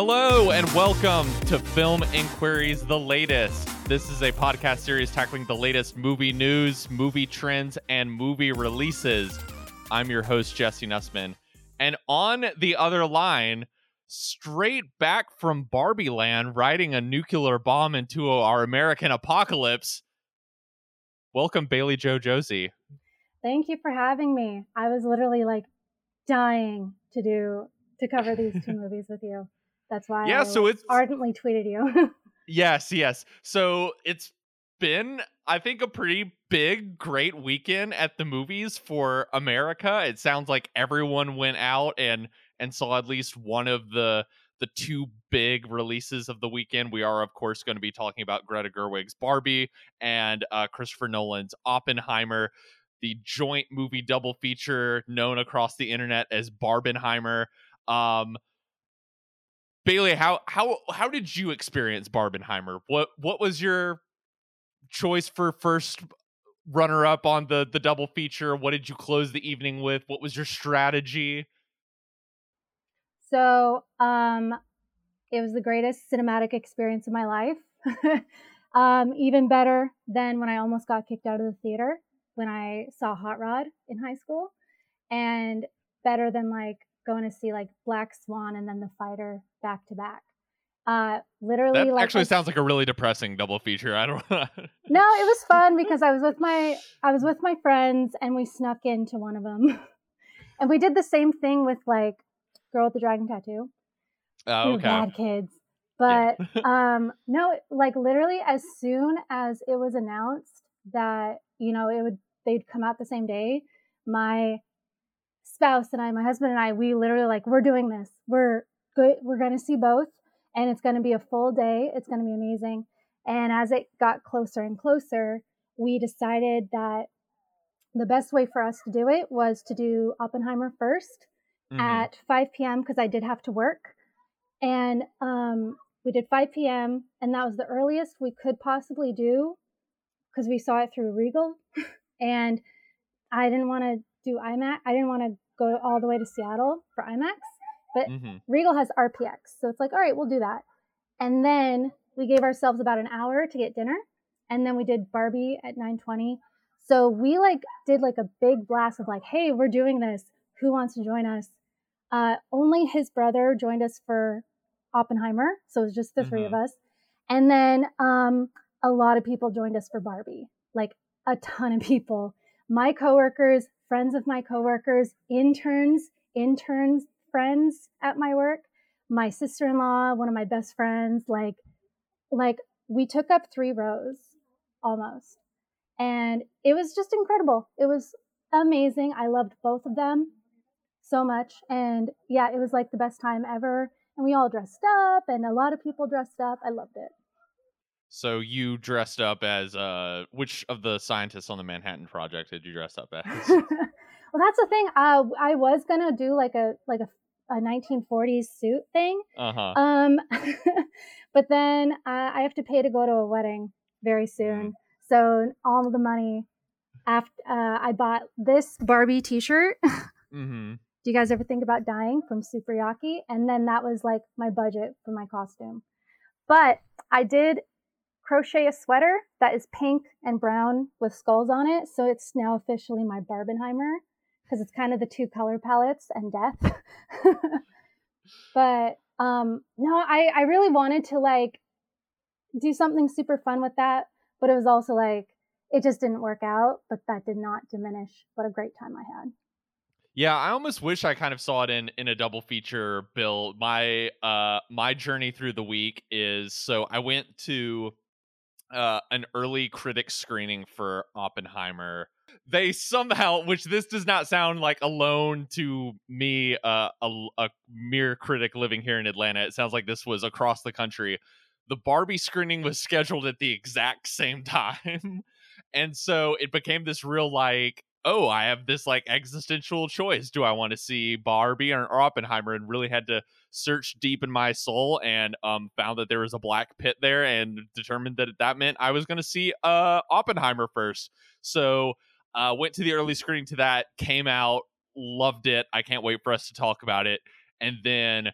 Hello and welcome to Film Inquiry's The Latest. This is a podcast series tackling the latest movie news, movie trends, and movie releases. I'm your host, Jesse Nussman. And on the other line, straight back from Barbie Land, riding a nuclear bomb into our American apocalypse, welcome Bailey Jo Josie. Thank you for having me. I was literally like dying to do to cover these two movies with you. That's why Yeah, I so it's- ardently tweeted you. Yes, yes. So it's been, I think, a pretty big, great weekend at the movies for America. It sounds like everyone went out and and saw at least one of the the two big releases of the weekend. We are, of course, going to be talking about Greta Gerwig's Barbie and uh, Christopher Nolan's Oppenheimer, the joint movie double feature known across the internet as Barbenheimer. Um, Bailey, how how how did you experience Barbenheimer? What what was your choice for first runner up on the the double feature? What did you close the evening with? What was your strategy? so, um, it was the greatest cinematic experience of my life. um, even better than when I almost got kicked out of the theater when I saw Hot Rod in high school, and better than like going to see like Black Swan and then The Fighter back to back. Uh, literally, That like actually I- sounds like a really depressing double feature. I don't. Know. No, it was fun because I was with my I was with my friends and we snuck into one of them, and we did the same thing with like Girl with the Dragon Tattoo. oh, okay. bad kids, Yeah. but um, no, like literally as soon as it was announced that you know it would they'd come out the same day, my spouse and I, my husband and I, we literally like we're doing this. We're good. We're going to see both, and it's going to be a full day. It's going to be amazing. And as it got closer and closer, we decided that the best way for us to do it was to do Oppenheimer 1st Mhm. at 5 p.m. because I did have to work. And um, we did 5 p.m. and that was the earliest we could possibly do because we saw it through Regal. and I didn't want to do IMAX. I didn't want to go all the way to Seattle for IMAX. But Mhm. Regal has RPX. So it's like, all right, we'll do that. And then we gave ourselves about an hour to get dinner. And then we did Barbie at 920. So we like did like a big blast of like, hey, we're doing this. Who wants to join us? Uh, only his brother joined us for Oppenheimer. So it was just the three of us. And then um, a lot of people joined us for Barbie, like a ton of people. My coworkers, friends of my coworkers, interns, interns, friends at my work, my sister-in-law, one of my best friends, like like we took up three rows almost. And it was just incredible. It was amazing. I loved both of them so much. And yeah, it was like the best time ever. And we all dressed up and a lot of people dressed up. I loved it. So you dressed up as uh which of the scientists on the Manhattan Project did you dress up as? well, that's the thing. Uh, I was gonna do like a like a, a 1940s suit thing, Uh huh. um, but then uh, I have to pay to go to a wedding very soon. So all the money after uh, I bought this Barbie T-shirt. mm-hmm. Do you guys ever think about dying from Superyaki? And then that was like my budget for my costume. But I did crochet a sweater that is pink and brown with skulls on it. So it's now officially my Barbenheimer because it's kind of the two color palettes and death. but um, no, I, I really wanted to like do something super fun with that. But it was also like, it just didn't work out. But that did not diminish what a great time I had. Yeah, I almost wish I kind of saw it in in a double feature bill. My uh my journey through the week is so I went to uh an early critic screening for Oppenheimer. They somehow, which this does not sound like alone to me, uh, a, a mere critic living here in Atlanta. It sounds like this was across the country. The Barbie screening was scheduled at the exact same time. And so it became this real like oh, I have this like existential choice. Do I want to see Barbie or, or Oppenheimer? And really had to search deep in my soul and um, found that there was a black pit there and determined that that meant I was going to see uh, Oppenheimer first. So uh, went to the early screening to that, came out, loved it. I can't wait for us to talk about it. And then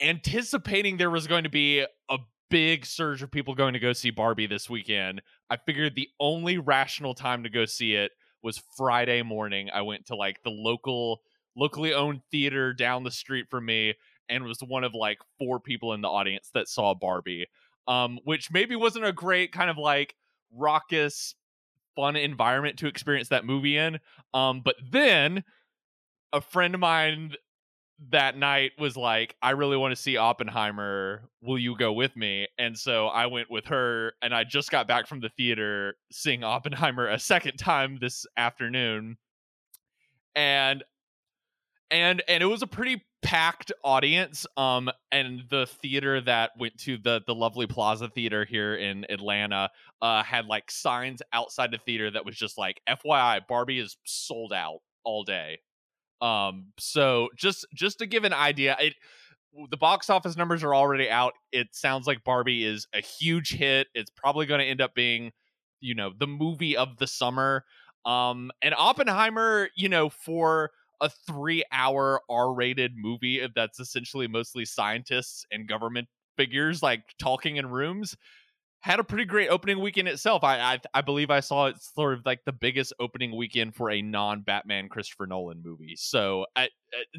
anticipating there was going to be a big surge of people going to go see Barbie this weekend, I figured the only rational time to go see it was Friday morning. I went to like the local locally owned theater down the street from me and was one of like four people in the audience that saw Barbie. Um, which maybe wasn't a great kind of like raucous, fun environment to experience that movie in. Um, but then a friend of mine that night was like, I really want to see Oppenheimer. Will you go with me? And so I went with her, and I just got back from the theater seeing Oppenheimer a second time this afternoon. And and and it was a pretty packed audience um and the theater that went to the the lovely plaza theater here in atlanta uh had like signs outside the theater that was just like fyi barbie is sold out all day. Um so just just to give an idea it the box office numbers are already out. It sounds like barbie is a huge hit. It's probably going to end up being you know the movie of the summer. Um and oppenheimer you know for a three hour R rated movie that's essentially mostly scientists and government figures like talking in rooms had a pretty great opening weekend itself. I, I, I believe I saw it sort of like the biggest opening weekend for a non Batman Christopher Nolan movie. So I, I,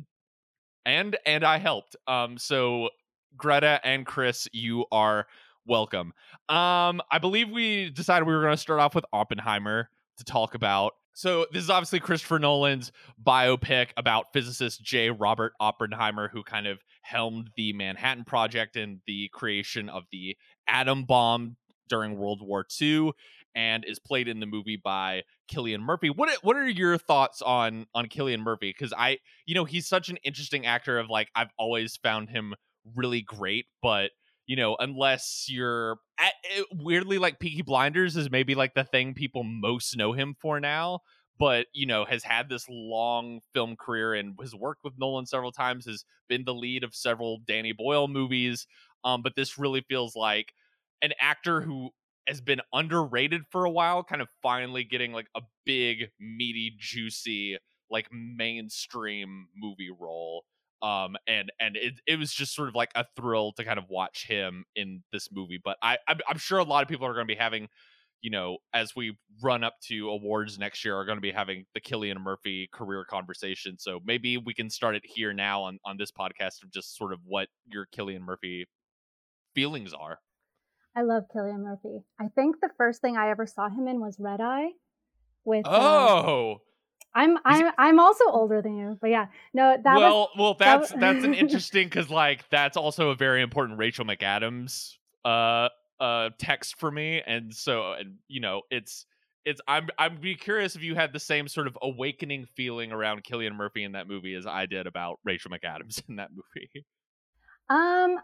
and and I helped. Um so Greta and Chris, you are welcome. Um I believe we decided we were going to start off with Oppenheimer to talk about so this is obviously Christopher Nolan's biopic about physicist J. Robert Oppenheimer, who kind of helmed the Manhattan Project and the creation of the atom bomb during World War II, and is played in the movie by Cillian Murphy. What what are your thoughts on on Cillian Murphy? Because I, you know, he's such an interesting actor. Of like, I've always found him really great, but you know, unless you're at, weirdly like Peaky Blinders is maybe like the thing people most know him for now. But you know, has had this long film career and has worked with Nolan several times. Has been the lead of several Danny Boyle movies. Um, but this really feels like an actor who has been underrated for a while, kind of finally getting like a big, meaty, juicy, like mainstream movie role um and and it, it was just sort of like a thrill to kind of watch him in this movie but i i'm, I'm sure a lot of people are going to be having you know as we run up to awards next year are going to be having the Cillian Murphy career conversation so maybe we can start it here now on on this podcast of just sort of what your Cillian Murphy feelings are I love Cillian Murphy. I think the first thing I ever saw him in was Red Eye with uh, Oh, uh, I'm I'm I'm also older than you, but yeah, no, that well, was, well, that's that that's an interesting because like that's also a very important Rachel McAdams uh uh text for me, and so and you know it's it's I'm I'm be curious if you had the same sort of awakening feeling around Cillian Murphy in that movie as I did about Rachel McAdams in that movie. Um,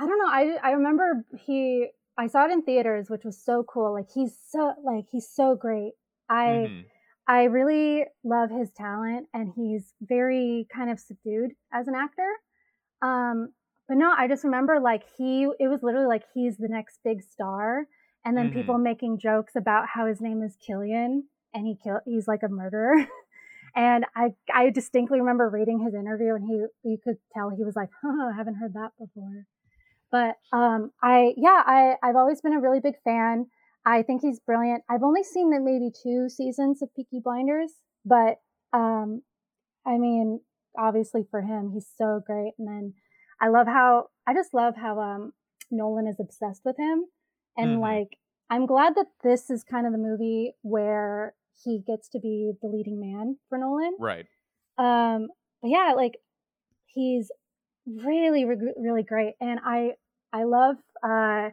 I don't know. I I remember he I saw it in theaters, which was so cool. Like he's so like he's so great. I. Mm-hmm I really love his talent and he's very kind of subdued as an actor. Um, but no, I just remember like he, it was literally like he's the next big star. And then mm-hmm. people making jokes about how his name is Cillian and he kill, he's like a murderer. and I, I distinctly remember reading his interview and he, you could tell he was like, oh, I haven't heard that before. But um, I, yeah, I, I've always been a really big fan. I think he's brilliant. I've only seen maybe two seasons of Peaky Blinders, but um, I mean, obviously for him, he's so great. And then I love how I just love how um, Nolan is obsessed with him, and mm-hmm. like I'm glad that this is kind of the movie where he gets to be the leading man for Nolan. Right. Um, but yeah, like he's really, really great, and I I love uh,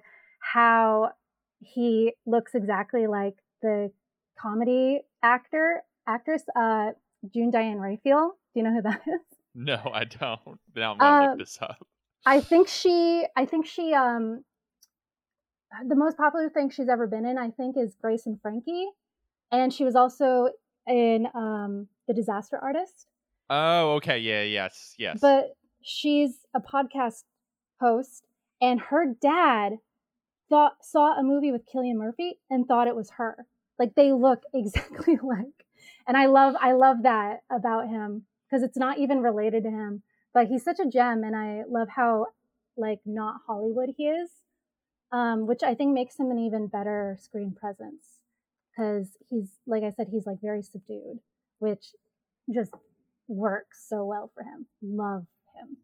how he looks exactly like the comedy actor actress uh, June Diane Raphael. Do you know who that is? No, I don't. Now I'm gonna uh, look this up. I think she. I think she. Um, the most popular thing she's ever been in, I think, is Grace and Frankie, and she was also in um, The Disaster Artist. Oh, okay, yeah, yes, yes. But she's a podcast host, and her dad thought saw a movie with Cillian Murphy and thought it was her. Like they look exactly like. And I love I love that about him because it's not even related to him, but he's such a gem and I love how like not Hollywood he is, um, which I think makes him an even better screen presence because he's like I said, he's like very subdued, which just works so well for him. Love him.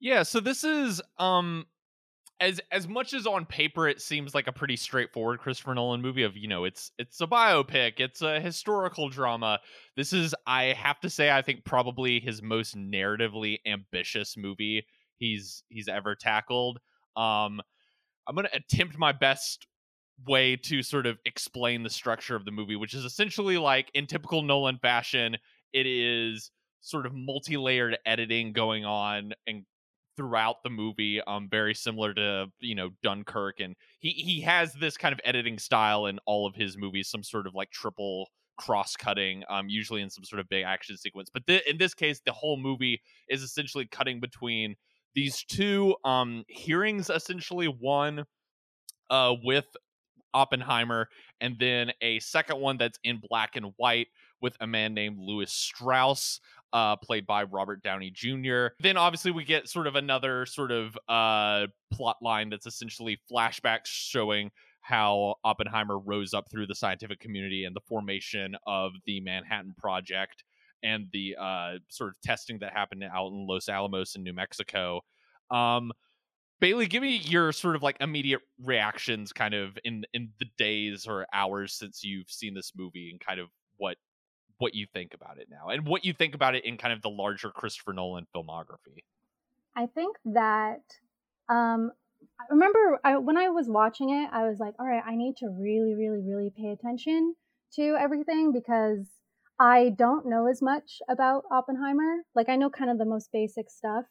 Yeah, so this is um as as much as on paper it seems like a pretty straightforward Christopher Nolan movie of, you know, it's it's a biopic, it's a historical drama. This is I have to say I think probably his most narratively ambitious movie he's he's ever tackled. Um I'm going to attempt my best way to sort of explain the structure of the movie, which is essentially like in typical Nolan fashion, it is sort of multi-layered editing going on and throughout the movie um very similar to you know Dunkirk and he he has this kind of editing style in all of his movies some sort of like triple cross cutting um usually in some sort of big action sequence. But th- in this case the whole movie is essentially cutting between these two um hearings essentially one uh with Oppenheimer and then a second one that's in black and white with a man named Lewis Strauss uh, played by Robert Downey Jr. Then obviously we get sort of another sort of uh, plot line that's essentially flashbacks showing how Oppenheimer rose up through the scientific community and the formation of the Manhattan Project and the uh, sort of testing that happened out in Los Alamos in New Mexico. Um, Bailey, give me your sort of like immediate reactions, kind of in in the days or hours since you've seen this movie, and kind of what what you think about it now and what you think about it in kind of the larger Christopher Nolan filmography. I think that um, I remember I, when I was watching it, I was like, all right, I need to really, really, really pay attention to everything because I don't know as much about Oppenheimer. Like, I know kind of the most basic stuff,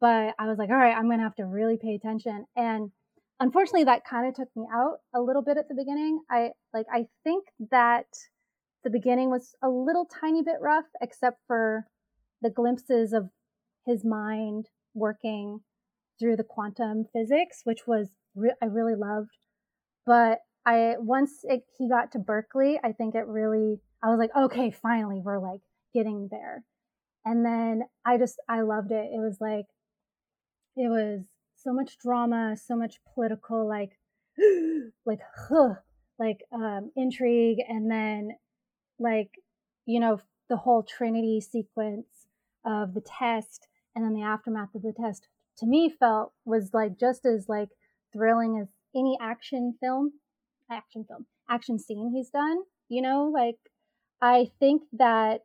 but I was like, all right, I'm going to have to really pay attention. And unfortunately, that kind of took me out a little bit at the beginning. I like, I think that the beginning was a little tiny bit rough, except for the glimpses of his mind working through the quantum physics, which was re- I really loved. But I once it, he got to Berkeley, I think it really I was like, okay, finally we're like getting there. And then I just I loved it. It was like it was so much drama, so much political like like huh, like um intrigue and then like, you know, the whole Trinity sequence of the test and then the aftermath of the test to me felt was like just as like thrilling as any action film, action film, action scene he's done. You know, like I think that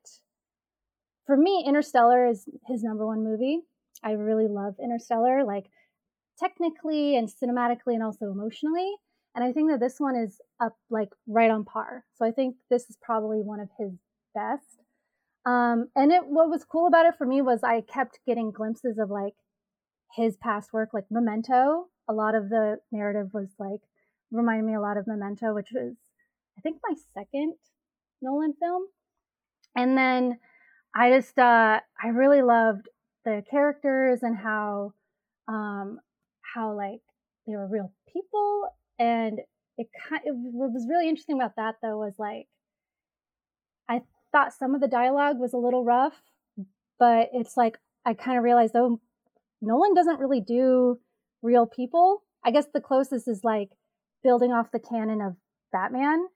for me, Interstellar is his number one movie. I really love Interstellar, like technically and cinematically and also emotionally. And I think that this one is up like right on par. So I think this is probably one of his best. Um, and it what was cool about it for me was I kept getting glimpses of like his past work, like Memento. A lot of the narrative was like reminded me a lot of Memento, which was I think my second Nolan film. And then I just uh, I really loved the characters and how um, how like they were real people and it kind of, what was really interesting about that though was like I thought some of the dialogue was a little rough, but it's like I kind of realized though Nolan doesn't really do real people. I guess the closest is like building off the canon of Batman.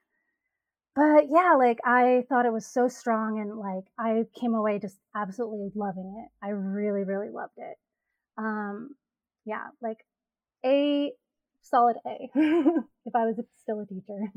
But yeah, like I thought it was so strong and like I came away just absolutely loving it. I really, really loved it. Um yeah, like a solid A if I was still a teacher.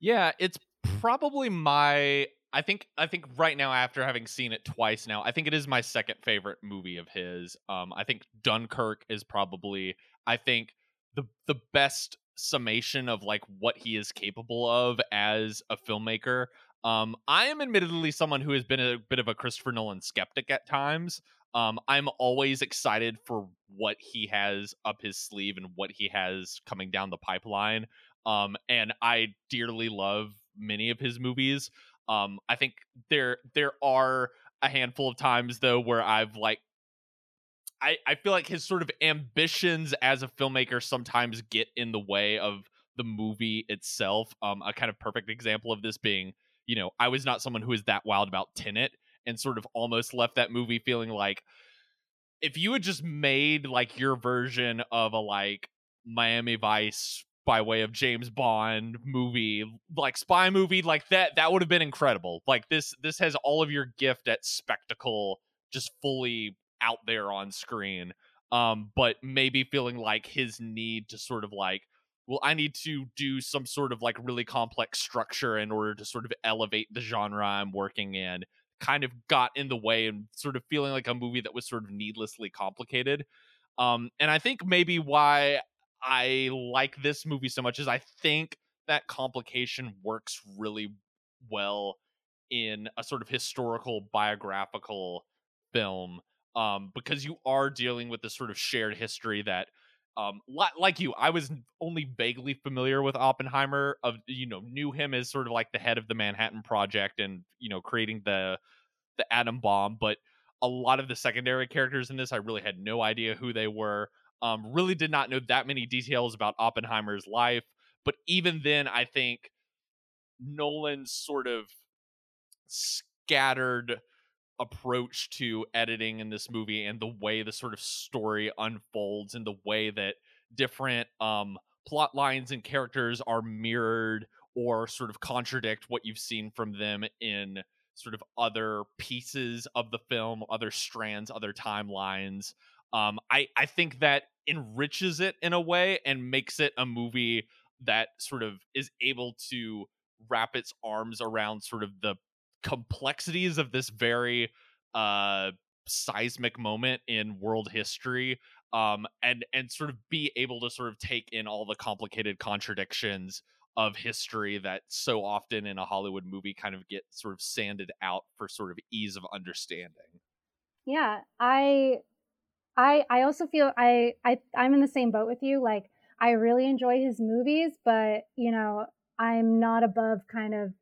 Yeah, it's probably my I think I think right now after having seen it twice now, I think it is my second favorite movie of his. Um I think Dunkirk is probably I think the the best summation of like what he is capable of as a filmmaker. Um I am admittedly someone who has been a bit of a Christopher Nolan skeptic at times. Um, I'm always excited for what he has up his sleeve and what he has coming down the pipeline. Um, and I dearly love many of his movies. Um, I think there there are a handful of times though where I've like I, I feel like his sort of ambitions as a filmmaker sometimes get in the way of the movie itself. Um, a kind of perfect example of this being, you know, I was not someone who is that wild about Tenet, and sort of almost left that movie feeling like if you had just made like your version of a like Miami Vice by way of James Bond movie, like spy movie, like that, that would have been incredible. Like this, this has all of your gift at spectacle just fully out there on screen. Um, but maybe feeling like his need to sort of like, well, I need to do some sort of like really complex structure in order to sort of elevate the genre I'm working in kind of got in the way and sort of feeling like a movie that was sort of needlessly complicated. Um, and I think maybe why I like this movie so much is I think that complication works really well in a sort of historical biographical film um, because you are dealing with this sort of shared history that um, like you i was only vaguely familiar with oppenheimer of you know knew him as sort of like the head of the manhattan project and you know creating the the atom bomb but a lot of the secondary characters in this i really had no idea who they were um, really did not know that many details about oppenheimer's life but even then i think nolan's sort of scattered approach to editing in this movie and the way the sort of story unfolds and the way that different um plot lines and characters are mirrored or sort of contradict what you've seen from them in sort of other pieces of the film, other strands, other timelines. Um, I I think that enriches it in a way and makes it a movie that sort of is able to wrap its arms around sort of the complexities of this very uh seismic moment in world history um and and sort of be able to sort of take in all the complicated contradictions of history that so often in a Hollywood movie kind of get sort of sanded out for sort of ease of understanding. Yeah, I I I also feel I I I'm in the same boat with you like I really enjoy his movies but you know I'm not above kind of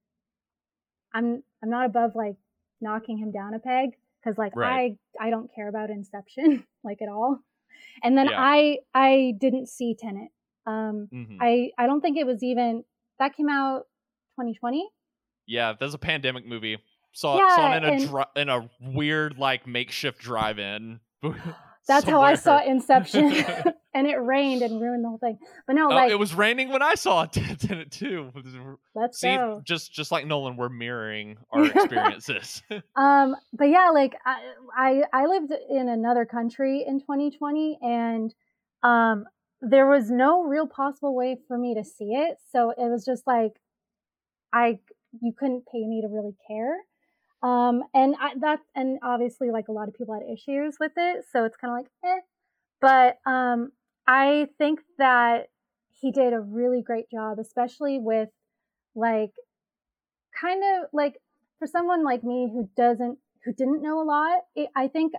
I'm I'm not above like knocking him down a peg because like right. I I don't care about Inception like at all. And then yeah. I I didn't see Tenet. Um mm-hmm. I I don't think it was even that came out 2020. Yeah, there's a pandemic movie. Saw, yeah, saw it in a and, dri- in a weird like makeshift drive-in. That's how I saw Inception. and it rained and ruined the whole thing. But no, oh, like it was raining when I saw it it too. Let's See, go. Just just like Nolan, we're mirroring our experiences. um, but yeah, like I, I I lived in another country in 2020, and um, there was no real possible way for me to see it. So it was just like I you couldn't pay me to really care. Um, and I, that, and obviously, like a lot of people had issues with it, so it's kind of like, eh. But um, I think that he did a really great job, especially with like kind of like for someone like me who doesn't who didn't know a lot. It, I think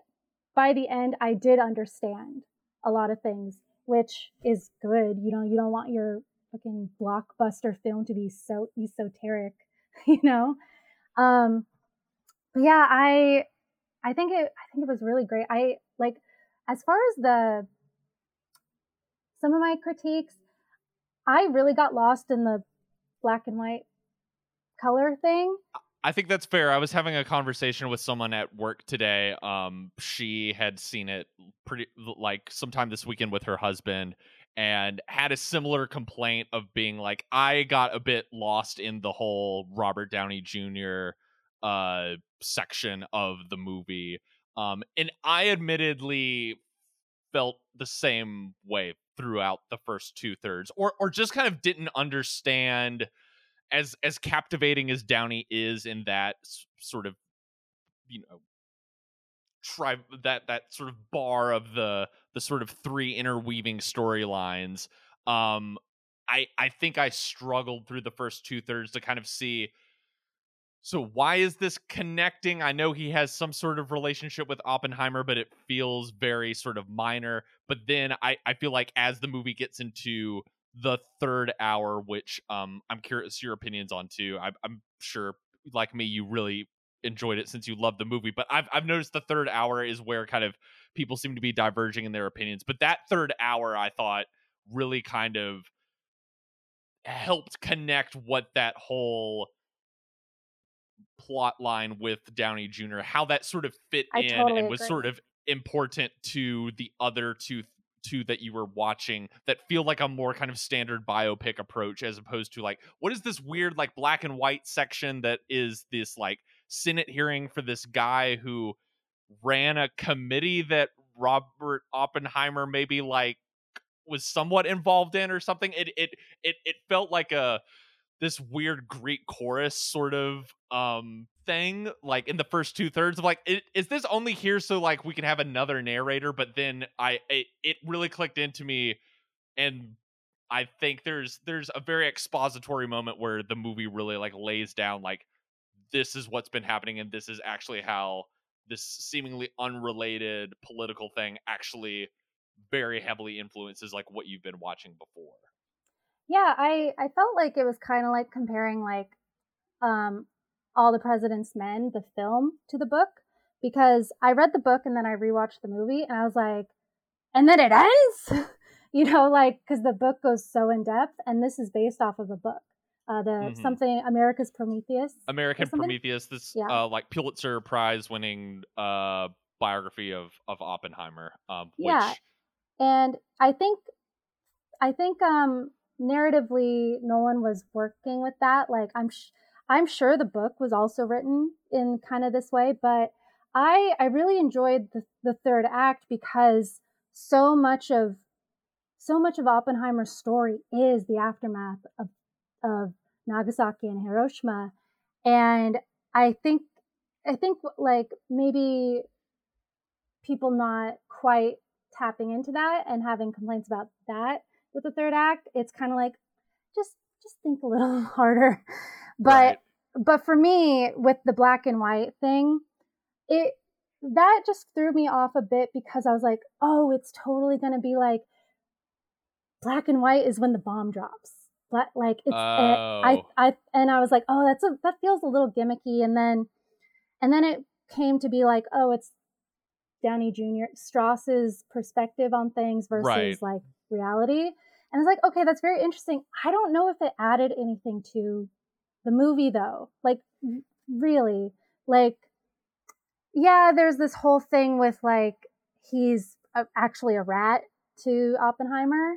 by the end, I did understand a lot of things, which is good. You know, you don't want your fucking blockbuster film to be so esoteric, you know. Um, but yeah, I I think it I think it was really great. I like as far as the some of my critiques, I really got lost in the black and white color thing. I think that's fair. I was having a conversation with someone at work today. Um, she had seen it pretty like sometime this weekend with her husband and had a similar complaint of being like, I got a bit lost in the whole Robert Downey Jr. uh section of the movie. Um, and I admittedly felt the same way throughout the first two thirds, or or just kind of didn't understand as as captivating as Downey is in that sort of you know try that that sort of bar of the the sort of three interweaving storylines um i i think i struggled through the first two thirds to kind of see so why is this connecting? I know he has some sort of relationship with Oppenheimer, but it feels very sort of minor. But then I, I feel like as the movie gets into the third hour, which um I'm curious your opinions on too. I, I'm sure, like me, you really enjoyed it since you loved the movie. But I've I've noticed the third hour is where kind of people seem to be diverging in their opinions. But that third hour, I thought, really kind of helped connect what that whole plot line with Downey Jr., how that sort of fit I in totally and was agree. sort of important to the other two two that you were watching that feel like a more kind of standard biopic approach as opposed to like what is this weird like black and white section that is this like senate hearing for this guy who ran a committee that Robert Oppenheimer maybe like was somewhat involved in or something it it it it felt like a this weird Greek chorus sort of um thing like in the first two thirds of like it, is this only here so like we can have another narrator? But then I it, it really clicked into me and I think there's there's a very expository moment where the movie really like lays down like this is what's been happening and this is actually how this seemingly unrelated political thing actually very heavily influences like what you've been watching before yeah, I I felt like it was kind of like comparing like um all the President's Men, the film, to the book because I read the book and then I rewatched the movie and I was like, and then it ends, you know, like because the book goes so in depth and this is based off of a book. Uh, the mm-hmm. something America's Prometheus. American Prometheus, this yeah. uh, like Pulitzer Prize winning uh, biography of of Oppenheimer. Um, which... Yeah, and I think I think um narratively Nolan was working with that. Like I'm sh- I'm sure the book was also written in kind of this way, but I I really enjoyed the, the third act because so much of so much of Oppenheimer's story is the aftermath of of Nagasaki and Hiroshima and I think I think like maybe people not quite tapping into that and having complaints about that with the third act, it's kind of like just just think a little harder. But right. but for me, with the black and white thing, it that just threw me off a bit because I was like, oh, it's totally gonna be like black and white is when the bomb drops. But like it's eh, oh. I I and I was like, oh, that's a that feels a little gimmicky. And then and then it came to be like, oh, it's Downey Jr. Strauss's perspective on things versus right. like reality. And it's like, okay, that's very interesting. I don't know if it added anything to the movie though. Like, really. Like, yeah, there's this whole thing with like, he's actually a rat to Oppenheimer.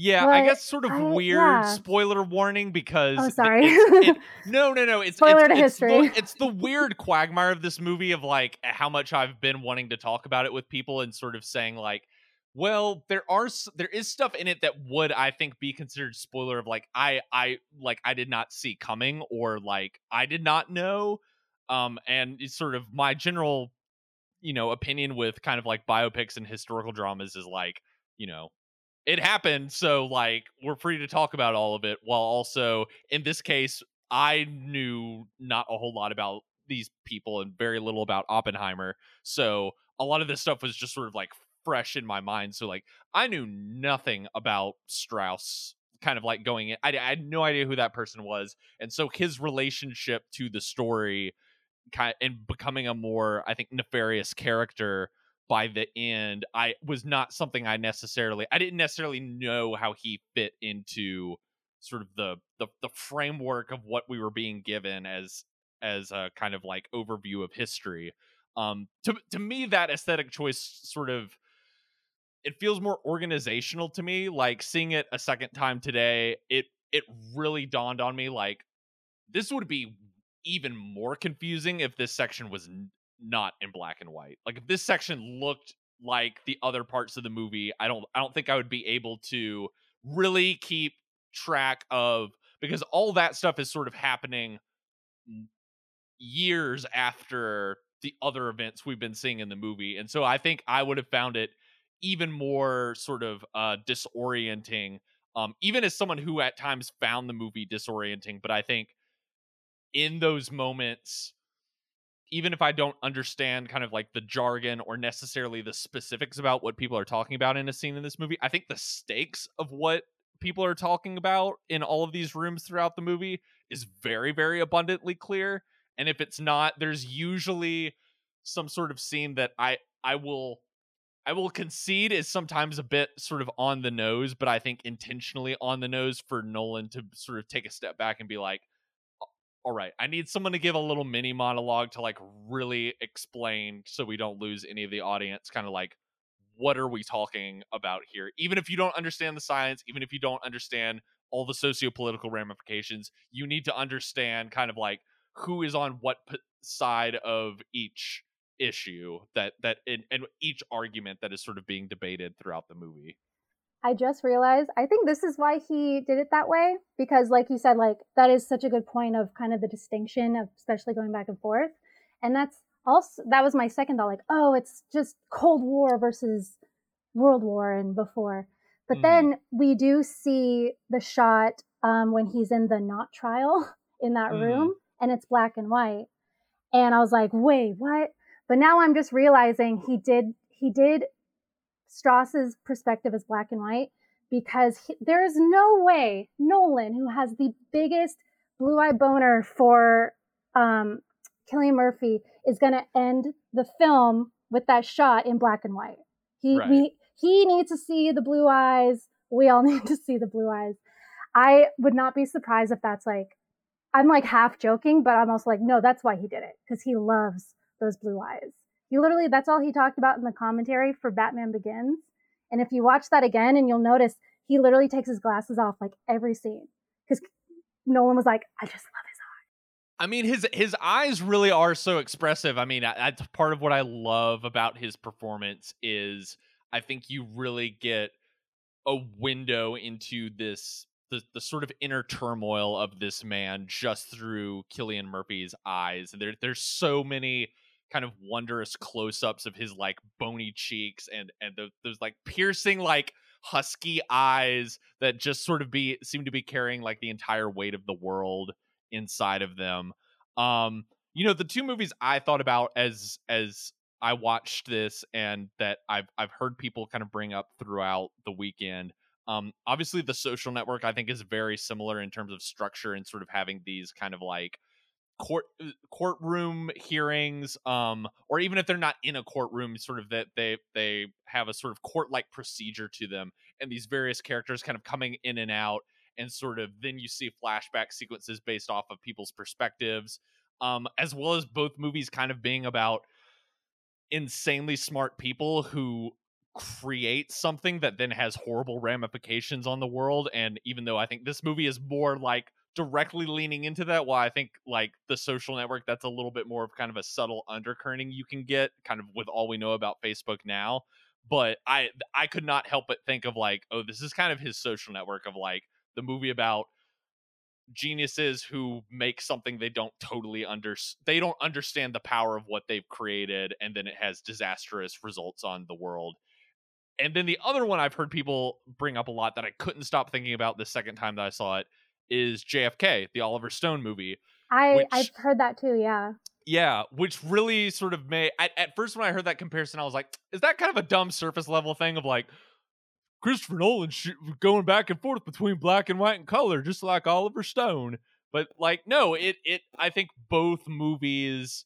Yeah, I guess sort of I, weird yeah. spoiler warning because oh sorry it, it, no no no it's spoiler it's, to it's history. The, it's the weird quagmire of this movie of like how much I've been wanting to talk about it with people and sort of saying like well, there are there is stuff in it that would I think be considered spoiler of like I I like I did not see coming or like I did not know. Um, and it's sort of my general, you know, opinion with kind of like biopics and historical dramas is like, you know, it happened, so like we're free to talk about all of it. While also in this case, I knew not a whole lot about these people and very little about Oppenheimer, so a lot of this stuff was just sort of like fresh in my mind. So like I knew nothing about Strauss kind of like going in. I, I, had no idea who that person was. And so his relationship to the story kind of, and becoming a more, I think, nefarious character by the end, I was not something I necessarily I didn't necessarily know how he fit into sort of the the, the framework of what we were being given as as a kind of like overview of history. Um to to me that aesthetic choice sort of it feels more organizational to me. Like seeing it a second time today, it it really dawned on me like this would be even more confusing if this section was not in black and white. Like if this section looked like the other parts of the movie, I don't I don't think I would be able to really keep track of because all that stuff is sort of happening years after the other events we've been seeing in the movie. And so I think I would have found it even more sort of uh disorienting um even as someone who at times found the movie disorienting but i think in those moments even if i don't understand kind of like the jargon or necessarily the specifics about what people are talking about in a scene in this movie i think the stakes of what people are talking about in all of these rooms throughout the movie is very very abundantly clear. And if it's not there's usually some sort of scene that i i will I will concede is sometimes a bit sort of on the nose, but I think intentionally on the nose for Nolan to sort of take a step back and be like, all right, I need someone to give a little mini monologue to like really explain so we don't lose any of the audience, kind of like what are we talking about here? Even if you don't understand the science, even if you don't understand all the socio-political ramifications, you need to understand kind of like who is on what p- side of each issue that that and each argument that is sort of being debated throughout the movie. I just realized I think this is why he did it that way because like you said like that is such a good point of kind of the distinction of especially going back and forth and that's also that was my second thought like oh it's just Cold War versus World War and before but mm-hmm. then we do see the shot um, when he's in the not trial in that mm-hmm. room and it's black and white and I was like wait what but now I'm just realizing he did he did Strauss's perspective is black and white because he, there is no way Nolan, who has the biggest blue eye boner for um, Cillian Murphy, is going to end the film with that shot in black and white. He right. we, he needs to see the blue eyes. We all need to see the blue eyes. I would not be surprised if that's like I'm like half joking, but I'm also like, no, that's why he did it because he loves those blue eyes. He literally, that's all he talked about in the commentary for Batman Begins. And if you watch that again, and you'll notice he literally takes his glasses off like every scene because Nolan was like, I just love his eyes. I mean, his his eyes really are so expressive. I mean, that's part of what I love about his performance is I think you really get a window into this the, the sort of inner turmoil of this man just through Cillian Murphy's eyes. There there's so many kind of wondrous close-ups of his like bony cheeks and and the, those like piercing like husky eyes that just sort of be seem to be carrying like the entire weight of the world inside of them. Um you know the two movies i thought about as as i watched this and that i've i've heard people kind of bring up throughout the weekend um obviously the social network i think is very similar in terms of structure and sort of having these kind of like court uh, courtroom hearings um or even if they're not in a courtroom sort of that they they have a sort of court like procedure to them and these various characters kind of coming in and out and sort of then you see flashback sequences based off of people's perspectives um as well as both movies kind of being about insanely smart people who create something that then has horrible ramifications on the world and even though i think this movie is more like directly leaning into that while i think like the social network that's a little bit more of kind of a subtle undercurrent you can get kind of with all we know about facebook now but i i could not help but think of like oh this is kind of his social network of like the movie about geniuses who make something they don't totally under they don't understand the power of what they've created and then it has disastrous results on the world. And then the other one I've heard people bring up a lot that I couldn't stop thinking about the second time that I saw it is JFK, the Oliver Stone movie. I which, I've heard that too. Yeah. Yeah, which really sort of made at, at first when I heard that comparison, I was like, is that kind of a dumb surface level thing of like Christopher Nolan sh- going back and forth between black and white and color, just like Oliver Stone? But like, no, it it I think both movies.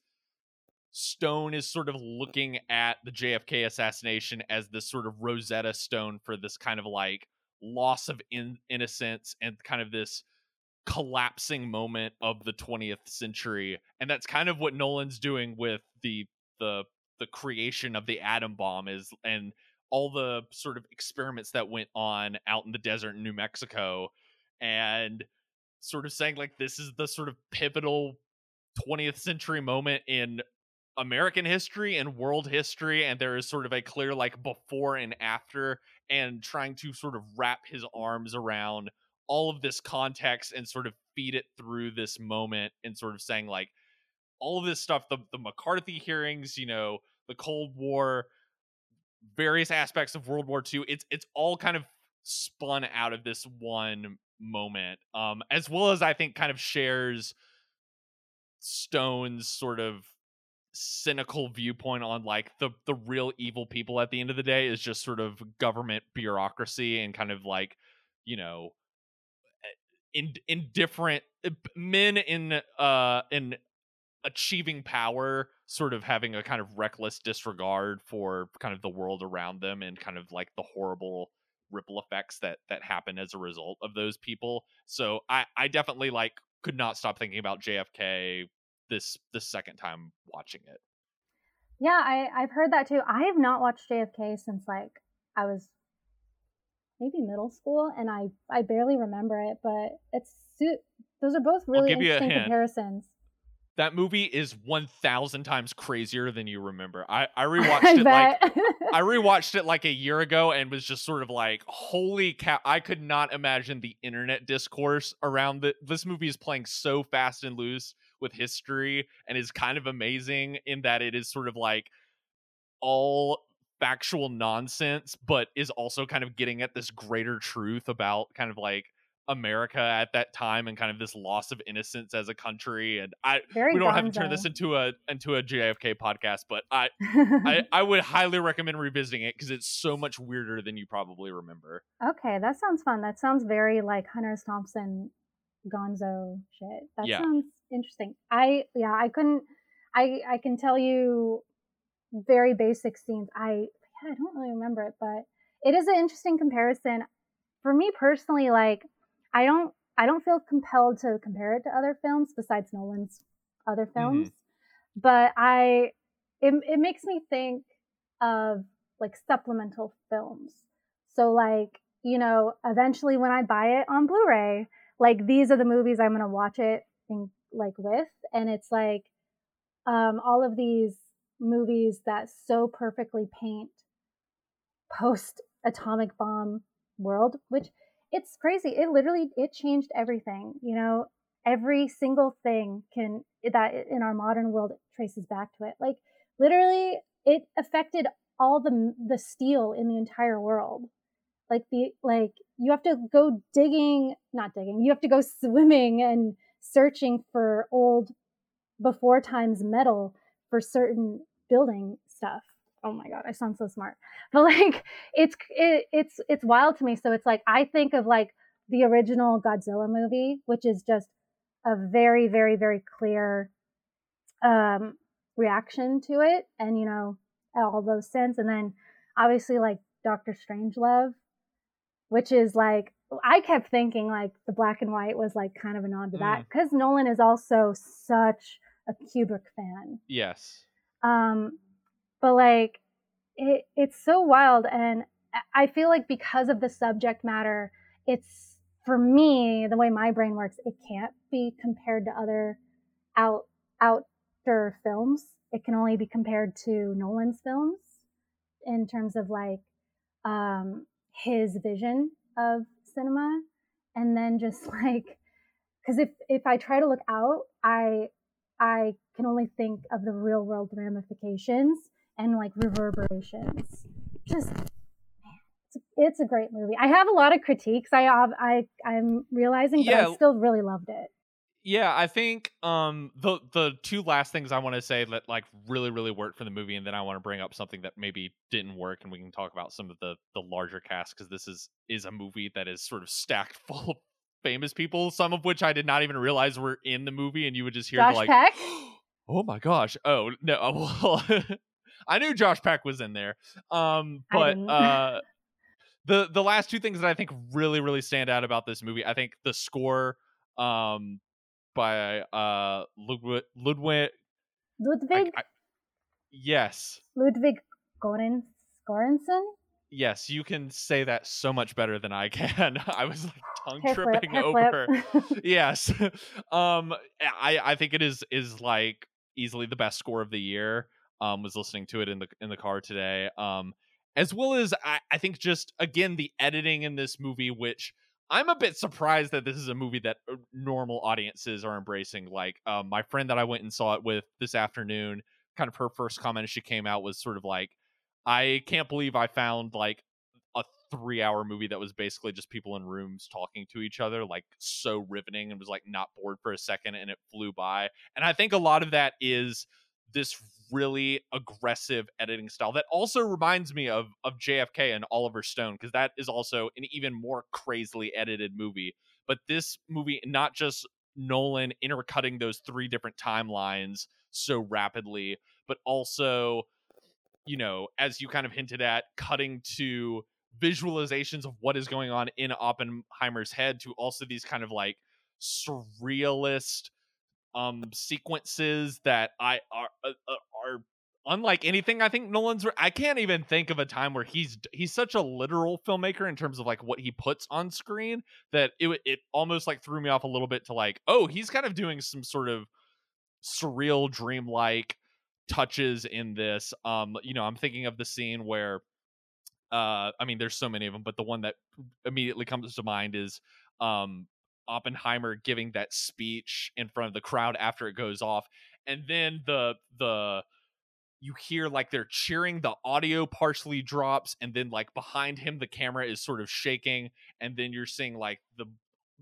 Stone is sort of looking at the JFK assassination as this sort of Rosetta Stone for this kind of like loss of in- innocence and kind of this collapsing moment of the 20th century and that's kind of what Nolan's doing with the the the creation of the atom bomb is and all the sort of experiments that went on out in the desert in New Mexico and sort of saying like this is the sort of pivotal 20th century moment in American history and world history and there is sort of a clear like before and after and trying to sort of wrap his arms around all of this context and sort of feed it through this moment and sort of saying like all of this stuff the, the mccarthy hearings you know the cold war various aspects of world war ii it's it's all kind of spun out of this one moment um as well as i think kind of shares stone's sort of cynical viewpoint on like the the real evil people at the end of the day is just sort of government bureaucracy and kind of like you know in indifferent uh, men in uh in achieving power sort of having a kind of reckless disregard for kind of the world around them and kind of like the horrible ripple effects that that happen as a result of those people so i i definitely like could not stop thinking about JFK this the second time watching it. Yeah, I I've heard that too. I have not watched JFK since like I was maybe middle school, and I I barely remember it, but it's those are both really interesting comparisons that movie is 1000 times crazier than you remember. I I rewatched I it bet. like I rewatched it like a year ago and was just sort of like, "Holy cow, I could not imagine the internet discourse around the, this movie is playing so fast and loose with history and is kind of amazing in that it is sort of like all factual nonsense but is also kind of getting at this greater truth about kind of like America at that time and kind of this loss of innocence as a country. And I Very we don't have to turn this into a into a JFK podcast, but I I, I would highly recommend revisiting it because it's so much weirder than you probably remember. Okay, that sounds fun. That sounds very like Hunter Thompson Gonzo shit. That yeah. sounds interesting. I yeah, I couldn't I I can tell you very basic scenes. I yeah, I don't really remember it, but it is an interesting comparison. For me personally, like I don't I don't feel compelled to compare it to other films besides Nolan's other mm-hmm. films. Mm-hmm. But I it it makes me think of like supplemental films. So like, you know, eventually when I buy it on Blu-ray, like these are the movies I'm going to watch it in, like with and it's like um all of these movies that so perfectly paint post atomic bomb world which it's crazy. It literally it changed everything. You know, every single thing can that in our modern world traces back to it. Like literally, it affected all the the steel in the entire world. Like the like you have to go digging, not digging. You have to go swimming and searching for old before times metal for certain building stuff. Oh my god i sound so smart. But like it's it, it's it's wild to me. So it's like i think of like the original godzilla movie which is just a very very very clear um reaction to it and you know all those sins. And then obviously like doctor strangelove which is like i kept thinking like the black and white was like kind of a nod to that because mm. nolan is also such a kubrick fan. Yes um but like it it's so wild and I feel like because of the subject matter, it's for me, the way my brain works, it can't be compared to other out outer films. It can only be compared to Nolan's films in terms of like um, his vision of cinema, and then just like because if if I try to look out, I I can only think of the real world ramifications and like reverberations. Just it's, it's a great movie. I have a lot of critiques. I I I'm realizing, but yeah. I still really loved it. Yeah, I think um the the two last things I want to say that like really really worked for the movie, and then I want to bring up something that maybe didn't work, and we can talk about some of the the larger cast because this is is a movie that is sort of stacked full of famous people, some of which I did not even realize were in the movie, and you would just hear Josh like, Peck? "Oh my gosh!" Oh no, well, I knew Josh Peck was in there. Um, but uh, the the last two things that I think really really stand out about this movie, I think the score um by uh Ludwig Ludwig Ludwig? I, I, yes. Ludwig Göransson Göransson yes you can say that so much better than I can. I was like tongue hair tripping flip, over yes. Um I I think it is is like easily the best score of the year um, was listening to it in the in the car today. Um, as well as I, I think just again the editing in this movie, which I'm a bit surprised that this is a movie that uh, normal audiences are embracing. Like um, my friend that I went and saw it with this afternoon, kind of her first comment as she came out was sort of like, "I can't believe I found like three hour movie that was basically just people in rooms talking to each other, like so riveting and was like not bored for a second and it flew by. And I think a lot of that is this really aggressive editing style that also reminds me of of JFK and Oliver Stone because that is also an even more crazily edited movie. But this movie, not just Nolan intercutting those three different timelines so rapidly, but also, you know, as you kind of hinted at, cutting to visualizations of what is going on in Oppenheimer's head to also these kind of like surrealist um sequences that I are uh, uh, are unlike anything I think Nolan's I can't even think of a time where he's he's such a literal filmmaker in terms of like what he puts on screen that it it almost like threw me off a little bit to like oh he's kind of doing some sort of surreal dreamlike touches in this. Um you know I'm thinking of the scene where uh I mean there's so many of them but the one that immediately comes to mind is um Oppenheimer giving that speech in front of the crowd after it goes off and then the the you hear like they're cheering the audio partially drops and then like behind him the camera is sort of shaking and then you're seeing like the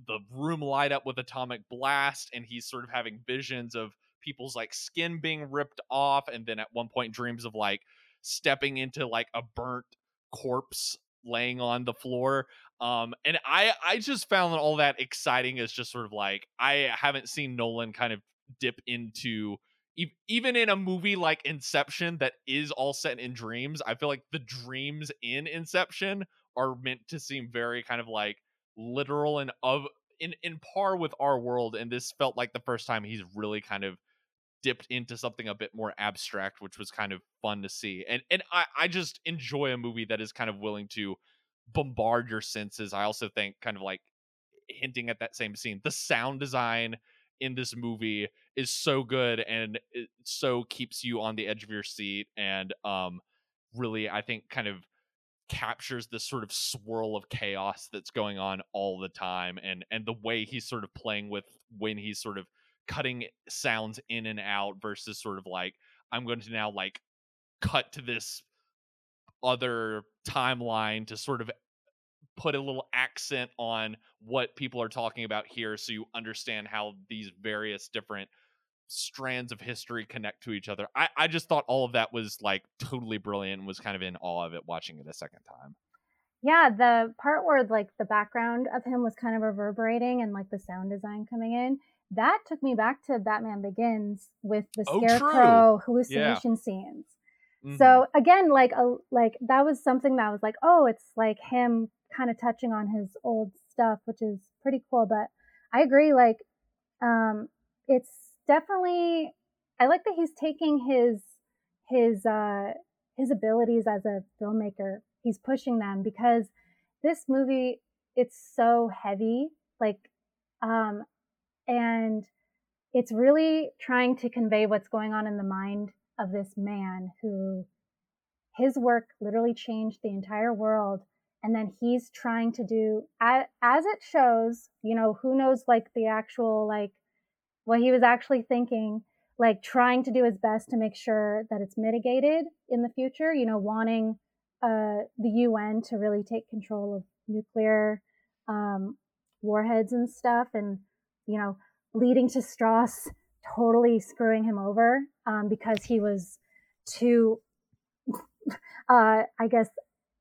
the room light up with atomic blast and he's sort of having visions of people's like skin being ripped off and then at one point dreams of like stepping into like a burnt corpse laying on the floor um and i i just found all that exciting as just sort of like i haven't seen nolan kind of dip into even in a movie like Inception that is all set in dreams, I feel like the dreams in Inception are meant to seem very kind of like literal and of in in par with our world and this felt like the first time he's really kind of dipped into something a bit more abstract which was kind of fun to see and and I, I just enjoy a movie that is kind of willing to bombard your senses. I also think kind of like hinting at that same scene the sound design in this movie is so good and so keeps you on the edge of your seat and um really I think kind of captures this sort of swirl of chaos that's going on all the time and and the way he's sort of playing with when he's sort of cutting sounds in and out versus sort of like I'm going to now like cut to this other timeline to sort of put a little accent on what people are talking about here so you understand how these various different strands of history connect to each other. I, I just thought all of that was like totally brilliant and was kind of in awe of it watching it a second time. Yeah, the part where like the background of him was kind of reverberating and like the sound design coming in, that took me back to Batman Begins with the oh, scarecrow hallucination yeah. scenes. Mm-hmm. So again, like a like that was something that was like, oh, it's like him kind of touching on his old stuff, which is pretty cool. But I agree, like, um, it's definitely, I like that he's taking his, his, uh, his abilities as a filmmaker, he's pushing them because this movie, it's so heavy, like, um, and it's really trying to convey what's going on in the mind of this man who his work literally changed the entire world and then he's trying to do as it shows you know who knows like the actual like what he was actually thinking like trying to do his best to make sure that it's mitigated in the future you know wanting uh, the un to really take control of nuclear um, warheads and stuff and you know leading to strauss totally screwing him over um, because he was too uh, i guess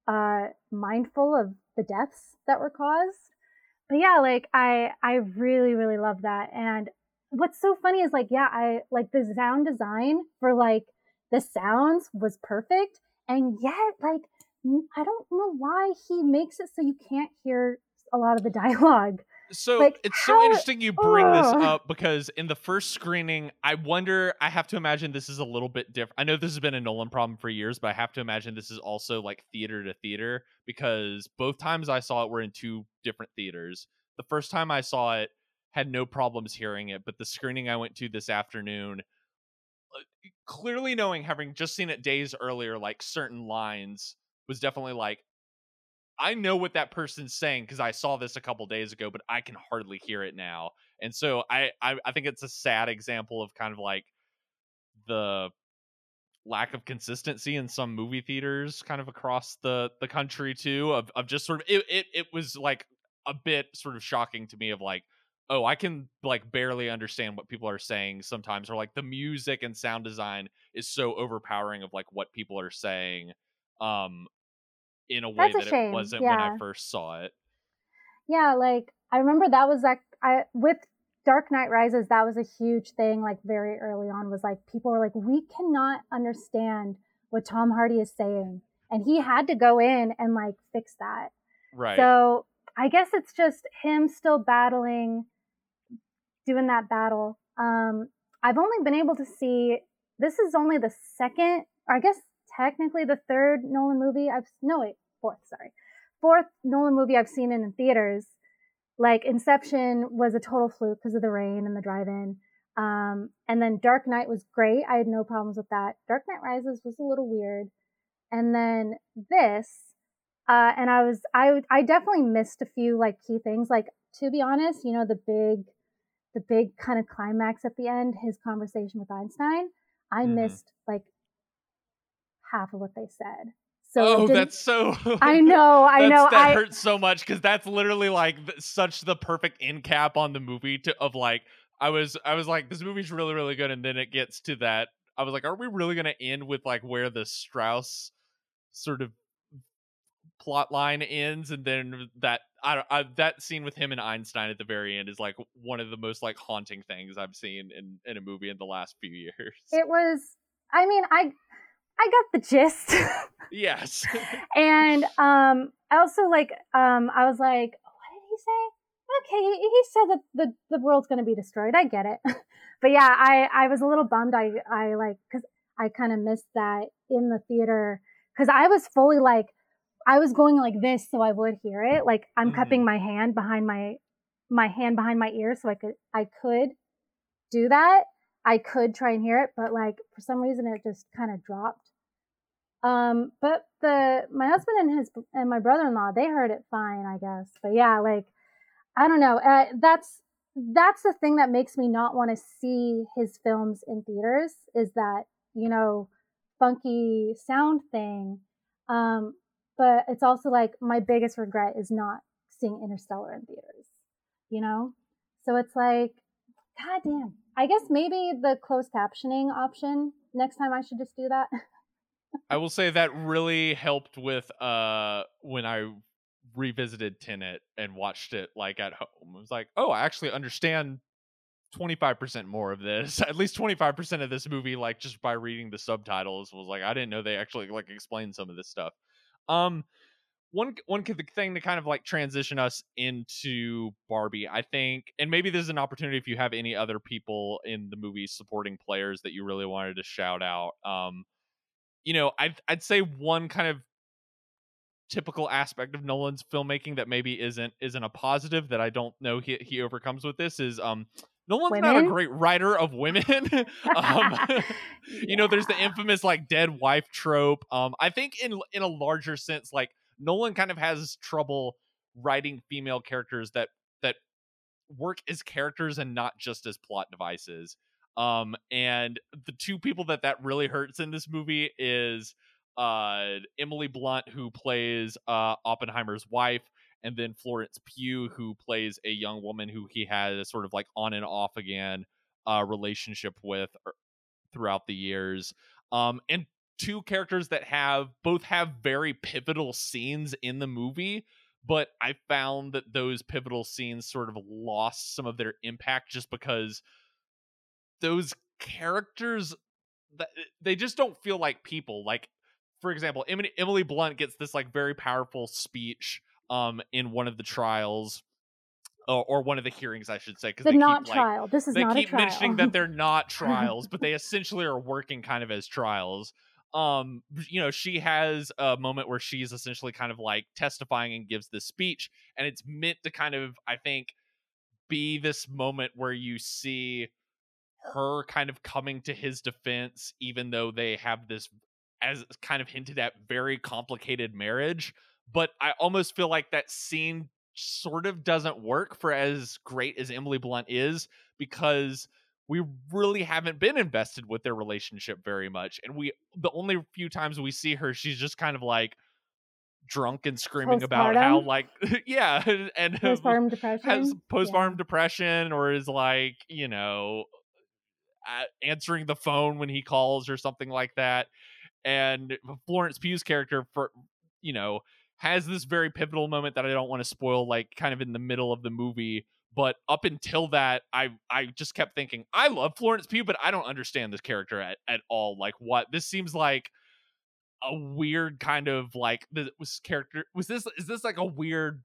uh, mindful of the deaths that were caused. But yeah, like I I really really love that. And what's so funny is like yeah, I like the sound design for like the sounds was perfect, and yet like I don't know why he makes it so you can't hear a lot of the dialogue. So like, it's so interesting you bring oh. this up because in the first screening, I wonder. I have to imagine this is a little bit different. I know this has been a Nolan problem for years, but I have to imagine this is also like theater to theater because both times I saw it were in two different theaters. The first time I saw it, had no problems hearing it, but the screening I went to this afternoon, uh, clearly knowing having just seen it days earlier, like certain lines was definitely like I know what that person's saying because I saw this a couple days ago, but I can hardly hear it now. And so I, I I think it's a sad example of kind of like the lack of consistency in some movie theaters kind of across the the country too of of just sort of it it, it was like a bit sort of shocking to me of like oh i can like barely understand what people are saying sometimes or like the music and sound design is so overpowering of like what people are saying um in a way That's that a it wasn't yeah. when I first saw it. Yeah, like I remember that was like I with Dark Knight Rises, that was a huge thing. Like very early on, was like people were like, we cannot understand what Tom Hardy is saying, and he had to go in and like fix that. Right. So I guess it's just him still battling doing that battle. Um, I've only been able to see this is only the second, or I guess technically the third Nolan movie I've no wait fourth sorry fourth Nolan movie I've seen in theaters. Like Inception was a total fluke because of the rain and the drive-in. Um, and then Dark Knight was great. I had no problems with that. Dark Knight Rises was a little weird. And then this, uh, and I was, I, I definitely missed a few like key things. Like, to be honest, you know, the big, the big kind of climax at the end, his conversation with Einstein, I mm. missed like half of what they said. So oh, that's so. I know, I know. That I, hurts so much because that's literally like such the perfect end cap on the movie to of like I was I was like this movie's really really good and then it gets to that I was like are we really gonna end with like where the Strauss sort of plot line ends and then that I, I that scene with him and Einstein at the very end is like one of the most like haunting things I've seen in in a movie in the last few years. It was I mean I I got the gist. yes. and um, I also like um, I was like, what did he say? Okay, he, said that the the world's going to be destroyed. I get it. but yeah, I I was a little bummed. I I like because I kind of missed that in the theater because I was fully like I was going like this so I would hear it. Like I'm mm-hmm. cupping my hand behind my my hand behind my ear so I could I could do that. I could try and hear it, but like for some reason it just kind of dropped. Um, but the my husband and his and my brother-in-law they heard it fine, I guess. But yeah, like I don't know. Uh, that's that's the thing that makes me not want to see his films in theaters is that you know funky sound thing. Um, but it's also like my biggest regret is not seeing Interstellar in theaters. You know, so it's like, god damn. I guess maybe the closed captioning option next time I should just do that. I will say that really helped with uh when I revisited Tenet and watched it like at home. It was like, oh, I actually understand 25% more of this. At least 25% of this movie like just by reading the subtitles was like I didn't know they actually like explained some of this stuff. Um one one thing to kind of like transition us into Barbie, I think, and maybe this is an opportunity if you have any other people in the movie supporting players that you really wanted to shout out. Um, you know, I'd I'd say one kind of typical aspect of Nolan's filmmaking that maybe isn't isn't a positive that I don't know he he overcomes with this is um Nolan's women? not a great writer of women. um, yeah. you know, there's the infamous like dead wife trope. Um, I think in in a larger sense, like Nolan kind of has trouble writing female characters that that work as characters and not just as plot devices. Um, and the two people that that really hurts in this movie is uh, Emily Blunt, who plays uh, Oppenheimer's wife, and then Florence Pugh, who plays a young woman who he had a sort of like on and off again uh, relationship with er, throughout the years. Um, and two characters that have both have very pivotal scenes in the movie but I found that those pivotal scenes sort of lost some of their impact just because those characters that eh, they just don't feel like people. Like, for example, Emily, Emily Blunt gets this like very powerful speech um in one of the trials or, or one of the hearings, I should say, because the not keep, trial. Like, this is they not keep mentioning that they're not trials, but they essentially are working kind of as trials. Um, you know, she has a moment where she's essentially kind of like testifying and gives this speech, and it's meant to kind of, I think, be this moment where you see her kind of coming to his defense, even though they have this, as kind of hinted at, very complicated marriage. But I almost feel like that scene sort of doesn't work for as great as Emily Blunt is because we really haven't been invested with their relationship very much. And we, the only few times we see her, she's just kind of like, drunk and screaming postpartum. about how like yeah and postpartum depression has postpartum yeah. depression or is like you know answering the phone when he calls or something like that. And Florence Pugh's character, for you know, has this very pivotal moment that I don't want to spoil, like kind of in the middle of the movie. But up until that, I I just kept thinking, I love Florence Pugh, but I don't understand this character at, at all. Like, what this seems like a weird kind of like this character was this is this like a weird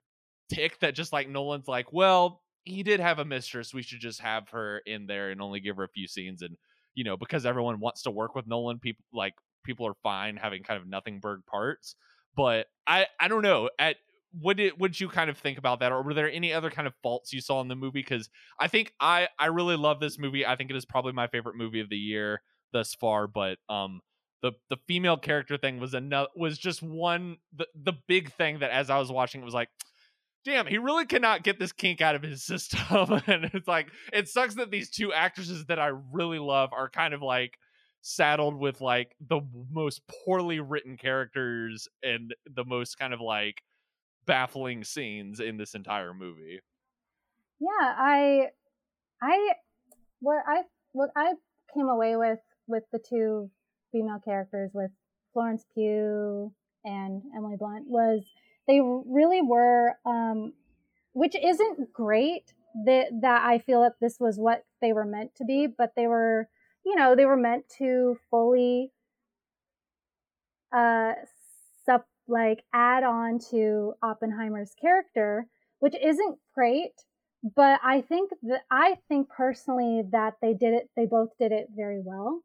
tick that just like Nolan's like, well, he did have a mistress. We should just have her in there and only give her a few scenes. And you know, because everyone wants to work with Nolan, people like people are fine having kind of nothing bird parts. But I I don't know at what did did you kind of think about that or were there any other kind of faults you saw in the movie because i think i i really love this movie i think it is probably my favorite movie of the year thus far but um the the female character thing was another was just one the the big thing that as i was watching it was like damn he really cannot get this kink out of his system and it's like it sucks that these two actresses that i really love are kind of like saddled with like the most poorly written characters and the most kind of like baffling scenes in this entire movie. Yeah, I I what I what I came away with with the two female characters with Florence Pugh and Emily Blunt was they really were um which isn't great that that I feel that this was what they were meant to be, but they were, you know, they were meant to fully uh sup like add on to Oppenheimer's character, which isn't great, but I think that I think personally that they did it they both did it very well.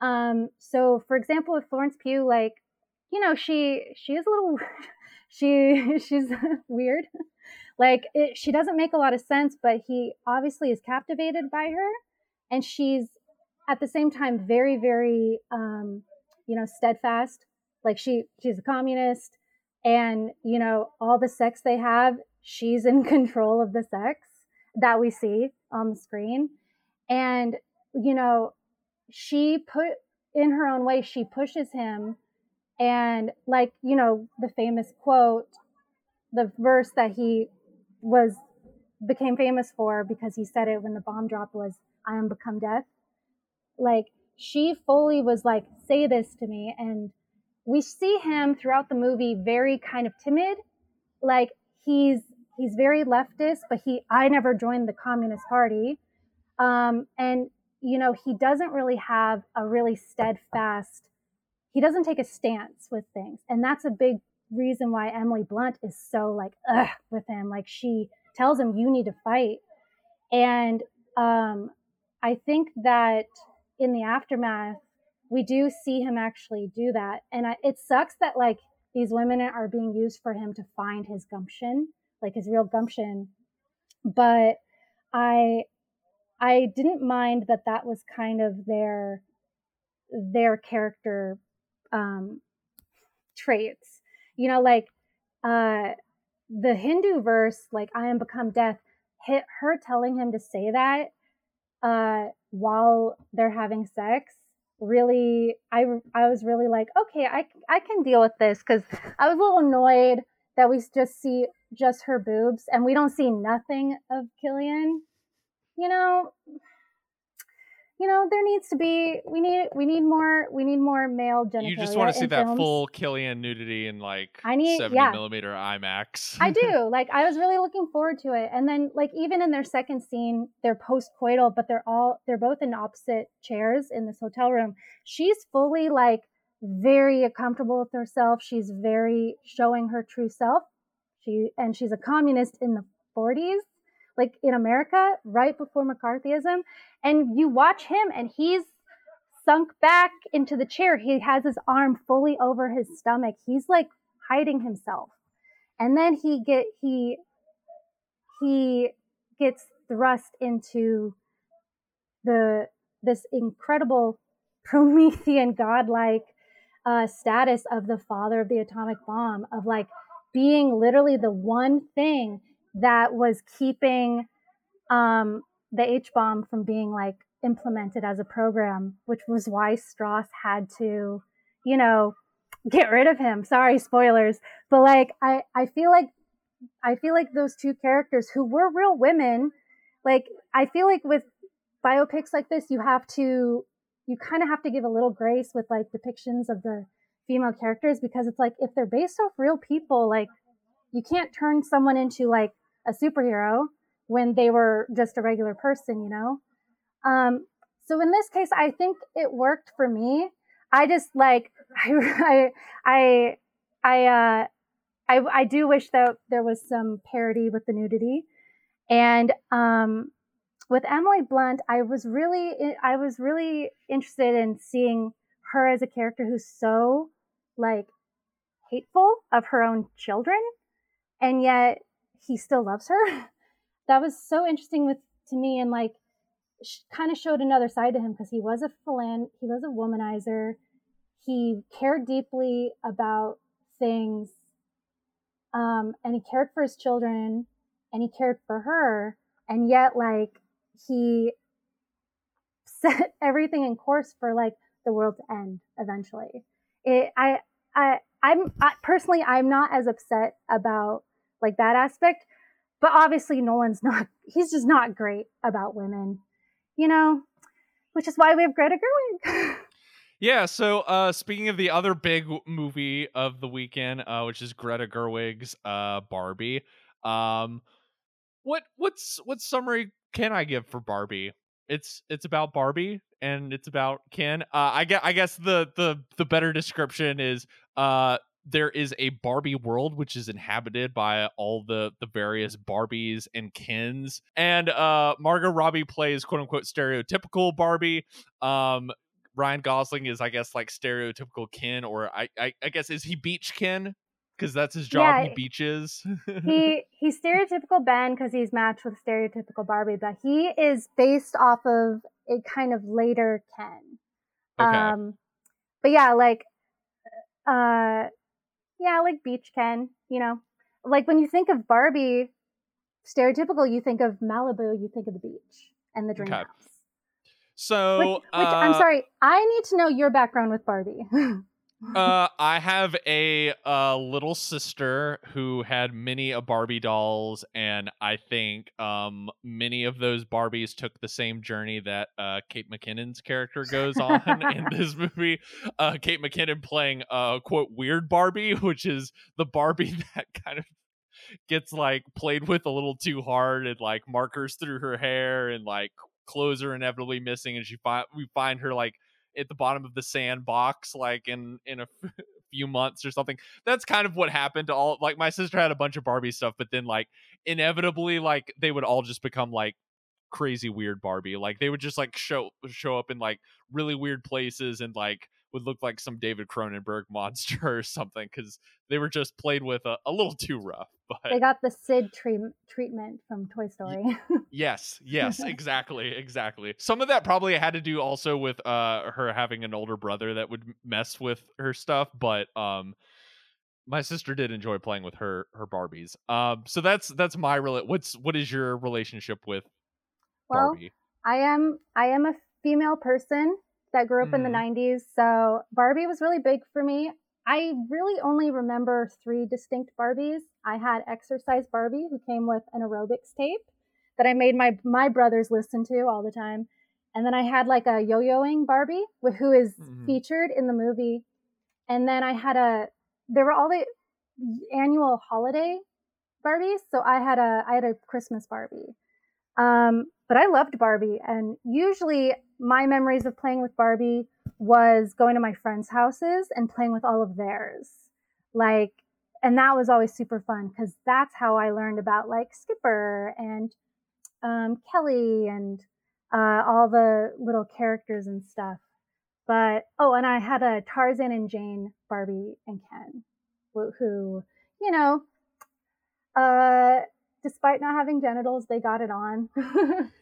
Um so for example with Florence Pugh like you know she she is a little she she's weird. Like it, she doesn't make a lot of sense, but he obviously is captivated by her and she's at the same time very very um you know steadfast like she she's a communist and you know all the sex they have she's in control of the sex that we see on the screen and you know she put in her own way she pushes him and like you know the famous quote the verse that he was became famous for because he said it when the bomb dropped was i am become death. Like she fully was like say this to me. And we see him throughout the movie very kind of timid. Like he's he's very leftist but he i never joined the communist party. Um, and you know he doesn't really have a really steadfast he doesn't take a stance with things and that's a big reason why emily blunt is so like ugh with him like she tells him you need to fight and um, i think that in the aftermath we do see him actually do that. And I, it sucks that like these women are being used for him to find his gumption, like his real gumption. But I, I didn't mind that that was kind of their, their character um, traits. You know, like uh, the Hindu verse, like "I am become death," hit her telling him to say that uh, while they're having sex really I I was really like, okay, I I can deal with this cuz I was a little annoyed that we just see just her boobs and we don't see nothing of Cillian. You know, you know, there needs to be we need we need more we need more male genitalia. You just want to see that films. full Cillian nudity in like I need 70 yeah. millimeter IMAX. I do. Like I was really looking forward to it. And then like even in their second scene, they're post-coital, but they're all they're both in opposite chairs in this hotel room. She's fully like very comfortable with herself. She's very showing her true self. She and she's a communist in the 40s like in America right before McCarthyism. And you watch him and he's sunk back into the chair. He has his arm fully over his stomach. He's like hiding himself. And then he get he he gets thrust into the this incredible Promethean godlike uh, status of the father of the atomic bomb, of like being literally the one thing that was keeping um, the H bomb from being like implemented as a program, which was why Strauss had to, you know, get rid of him. Sorry, spoilers, but like I I feel like I feel like those two characters who were real women, like I feel like with biopics like this, you have to you kind of have to give a little grace with like depictions of the female characters because it's like if they're based off real people, like you can't turn someone into like a superhero when they were just a regular person, you know? Um, so in this case, I think it worked for me. I just like, I, I, I, uh, I, I do wish that there was some parity with the nudity. And um, with Emily Blunt, I was really I was really interested in seeing her as a character who's so like hateful of her own children, and yet he still loves her. that was so interesting with to me, and like kind of showed another side to him because he was a philan he was a womanizer. He cared deeply about things, um, and he cared for his children, and he cared for her, and yet like he set everything in course for like the world to end eventually. It, I, I, I'm I, personally, I'm not as upset about like that aspect, but obviously Nolan's not. He's just not great about women, you know, which is why we have Greta Gerwig. Yeah, so uh, speaking of the other big movie of the weekend, uh, which is Greta Gerwig's uh, Barbie, um, what what's what summary can I give for Barbie? It's it's about Barbie and it's about Ken. Uh, I guess I guess the the the better description is uh there is a Barbie world which is inhabited by all the the various Barbies and Kens, and uh Margot Robbie plays quote unquote stereotypical Barbie. Um, Ryan Gosling is I guess like stereotypical Ken, or I I, I guess is he Beach Ken? because that's his job. Yeah, he beaches. he he's stereotypical Ben because he's matched with stereotypical Barbie, but he is based off of a kind of later Ken. Okay. Um, but yeah, like, uh, yeah, like beach Ken. You know, like when you think of Barbie, stereotypical, you think of Malibu, you think of the beach and the dream okay. house. So, which, which uh, I'm sorry, I need to know your background with Barbie. uh, I have a uh, little sister who had many a Barbie dolls, and I think um, many of those Barbies took the same journey that uh, Kate McKinnon's character goes on in this movie. Uh, Kate McKinnon playing uh, quote weird Barbie, which is the Barbie that kind of gets like played with a little too hard and like markers through her hair and like clothes are inevitably missing, and she find we find her like at the bottom of the sandbox like in in a few months or something that's kind of what happened to all like my sister had a bunch of barbie stuff but then like inevitably like they would all just become like crazy weird barbie like they would just like show show up in like really weird places and like would look like some David Cronenberg monster or something because they were just played with a, a little too rough. But they got the Sid treat- treatment from Toy Story. yes, yes, exactly, exactly. Some of that probably had to do also with uh her having an older brother that would mess with her stuff, but um my sister did enjoy playing with her her Barbies. Um so that's that's my real what's what is your relationship with well, Barbie? I am I am a female person that grew up mm. in the 90s. Mm-hmm. So Barbie was really big for me. I really only remember three distinct Barbies. I had Exercise Barbie, who came with an aerobics tape that I made my my brothers listen to all the time. And then I had like a yo-yoing Barbie, who is mm-hmm. featured in the movie. And then I had a there were all the annual holiday Barbies. So I had a I had a Christmas Barbie. Um, but I loved Barbie, and usually my memories of playing with Barbie was going to my friends' houses and playing with all of theirs. Like, and that was always super fun because that's how I learned about like Skipper and um, Kelly and uh, all the little characters and stuff. But oh, and I had a Tarzan and Jane Barbie and Ken, who, who you know, uh, despite not having genitals, they got it on.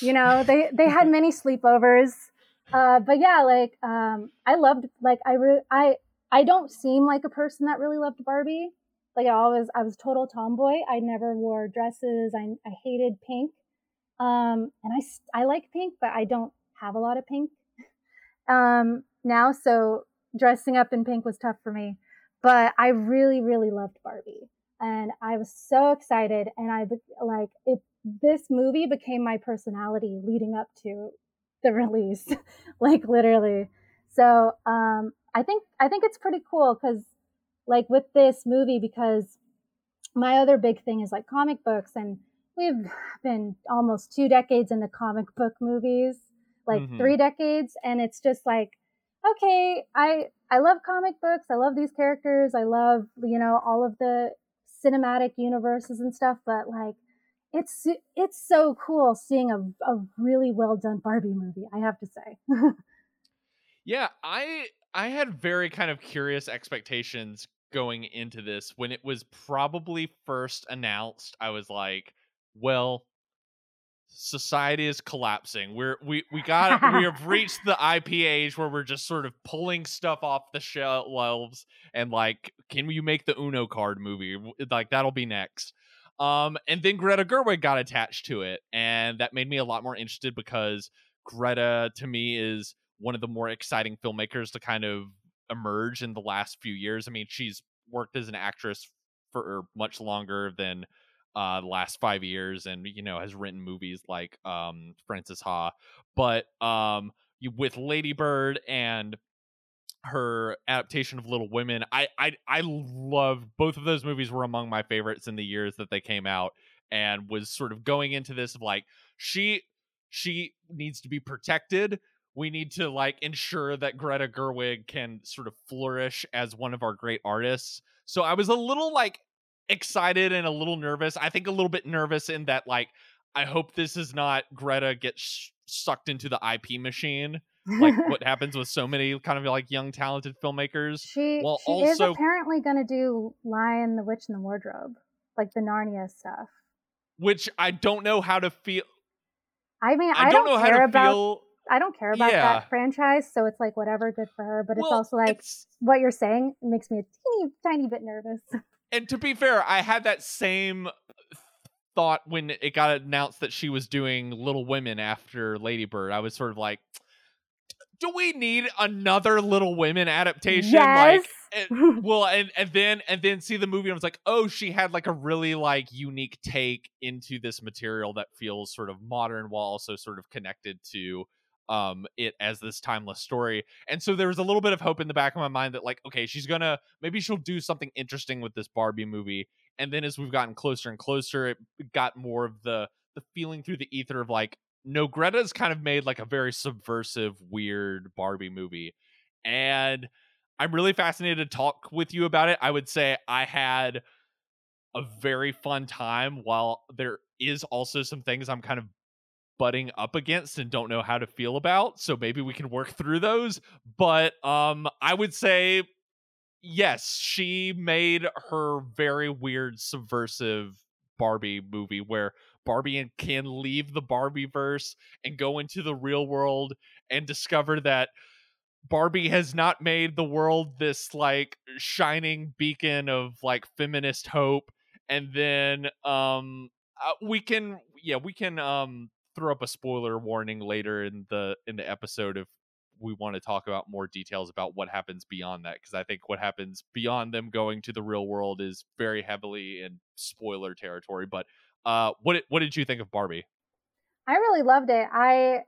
you know, they they had many sleepovers. Uh, but yeah, like um, I loved like I re- I I don't seem like a person that really loved Barbie. Like I always I was total tomboy. I never wore dresses. I I hated pink. Um, and I I like pink, but I don't have a lot of pink. Um, now so dressing up in pink was tough for me. But I really really loved Barbie and I was so excited. And I like it. This movie became my personality leading up to the release, like literally. So um, I think I think it's pretty cool because, like, with this movie, because my other big thing is like comic books, and we've been almost two decades into comic book movies, like mm-hmm. three decades, and it's just like okay, I I love comic books. I love these characters. I love, you know, all of the cinematic universes and stuff, but like it's it's so cool seeing a, a really well done Barbie movie. I have to say. yeah, I I had very kind of curious expectations going into this when it was probably first announced. I was like, well, society is collapsing. We're we we got we have reached the IP age where we're just sort of pulling stuff off the shelves and like, can you make the Uno card movie? Like that'll be next. Um, and then Greta Gerwig got attached to it, and that made me a lot more interested because Greta to me is one of the more exciting filmmakers to kind of emerge in the last few years. I mean, she's worked as an actress for much longer than uh the last five years and you know has written movies like um frances ha but um with lady bird and her adaptation of little women i i i love both of those movies were among my favorites in the years that they came out and was sort of going into this of like she she needs to be protected we need to like ensure that greta gerwig can sort of flourish as one of our great artists so i was a little like excited and a little nervous. I think a little bit nervous in that like I hope this is not Greta gets sucked into the IP machine like what happens with so many kind of like young talented filmmakers. She well, she also, is apparently going to do Lion, the Witch, and the Wardrobe, like the Narnia stuff. Which I don't know how to feel. I mean, I, I don't, don't, know care how to about. Feel... I don't care about yeah. that franchise, so it's like whatever, good for her. But well, it's also like it's... what you're saying makes me a teeny tiny bit nervous. and to be fair, I had that same thought when it got announced that she was doing Little Women after Lady Bird. I was sort of like, do we need another Little Women adaptation? Yes. Like, and, well, and and then and then see the movie and I was like, oh, she had like a really like unique take into this material that feels sort of modern while also sort of connected to um it as this timeless story and so there was a little bit of hope in the back of my mind that like okay she's gonna maybe she'll do something interesting with this barbie movie and then as we've gotten closer and closer it got more of the the feeling through the ether of like no greta's kind of made like a very subversive weird barbie movie and i'm really fascinated to talk with you about it. I would say i had a very fun time while there is also some things i'm kind of butting up against and don't know how to feel about so maybe we can work through those but um i would say yes she made her very weird subversive barbie movie where barbie can leave the barbie verse and go into the real world and discover that barbie has not made the world this like shining beacon of like feminist hope and then um uh, we can yeah we can um throw up a spoiler warning later in the in the episode if we want to talk about more details about what happens beyond that because I think what happens beyond them going to the real world is very heavily in spoiler territory. But uh, what what did you think of Barbie? I really loved it. I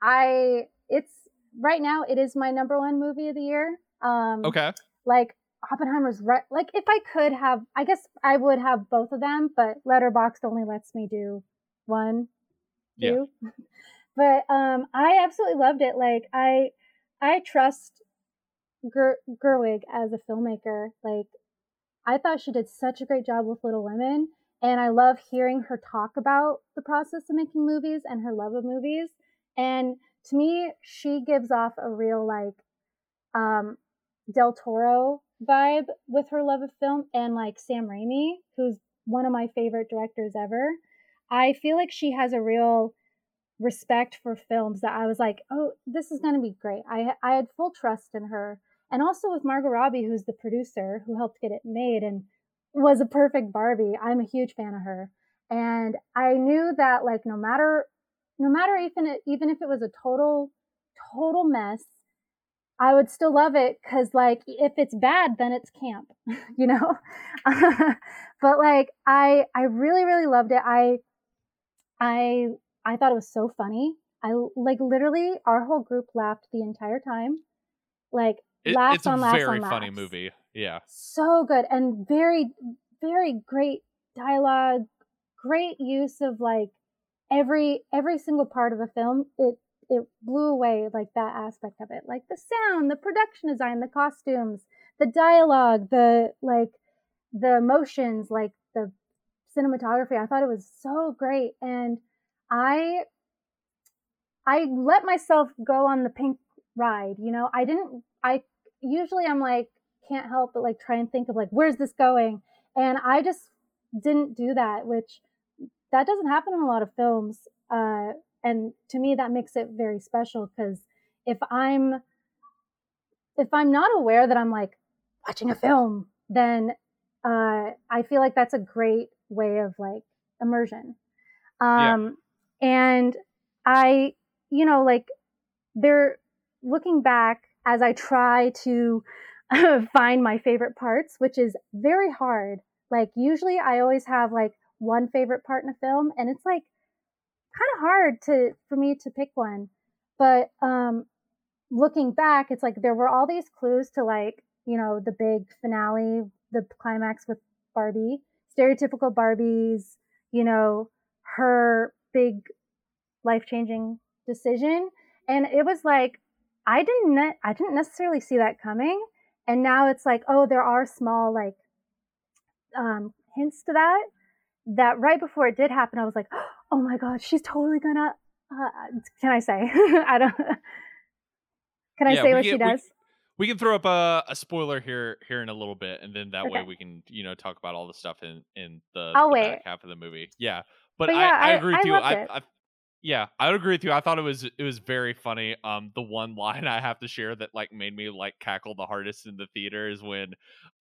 I it's right now it is my number one movie of the year. Um, okay. Like Oppenheimer's right. Like if I could have, I guess I would have both of them, but Letterboxd only lets me do one yeah. But um, I absolutely loved it. Like I, I trust Ger- Gerwig as a filmmaker. Like I thought she did such a great job with Little Women, and I love hearing her talk about the process of making movies and her love of movies. And to me, she gives off a real like um, Del Toro vibe with her love of film, and like Sam Raimi, who's one of my favorite directors ever. I feel like she has a real respect for films that I was like, oh, this is going to be great. I I had full trust in her, and also with Margot Robbie, who's the producer who helped get it made and was a perfect Barbie. I'm a huge fan of her, and I knew that like no matter no matter even it, even if it was a total total mess, I would still love it because like if it's bad, then it's camp, you know. but like I I really really loved it. I I I thought it was so funny. I like literally our whole group laughed the entire time. Like it, laughs it's on laughs very on funny movie. Yeah. So good and very very great dialogue, great use of like every every single part of a film. It it blew away like that aspect of it. Like the sound, the production design, the costumes, the dialogue, the like the emotions, like the cinematography. I thought it was so great. And I I let myself go on the pink ride, you know. I didn't I usually I'm like can't help but like try and think of like where's this going? And I just didn't do that, which that doesn't happen in a lot of films. Uh, and to me that makes it very special because if I'm if I'm not aware that I'm like watching a film, then uh, I feel like that's a great way of like immersion. Um, yeah. And I, you know, like they're looking back as I try to find my favorite parts, which is very hard. Like usually I always have like one favorite part in a film and it's like kind of hard to for me to pick one. But um looking back, it's like there were all these clues to like, you know, the big finale, the climax with Barbie, stereotypical Barbies, you know, her big life changing decision. And it was like, I didn't, ne- I didn't necessarily see that coming. And now it's like, oh, there are small like um, hints to that. That right before it did happen, I was like, oh my god, she's totally gonna. Uh, can I say? I don't. Can I yeah, say what get, she does? We, we, can throw up a, a, spoiler here here in a little bit, and then that okay. way we can you know talk about all the stuff in in the, I'll the wait. back half of the movie. Yeah, but, but yeah, I, I, agree I, with you. I, I, yeah, I would agree with you. I thought it was it was very funny. Um, the one line I have to share that like made me like cackle the hardest in the theater is when,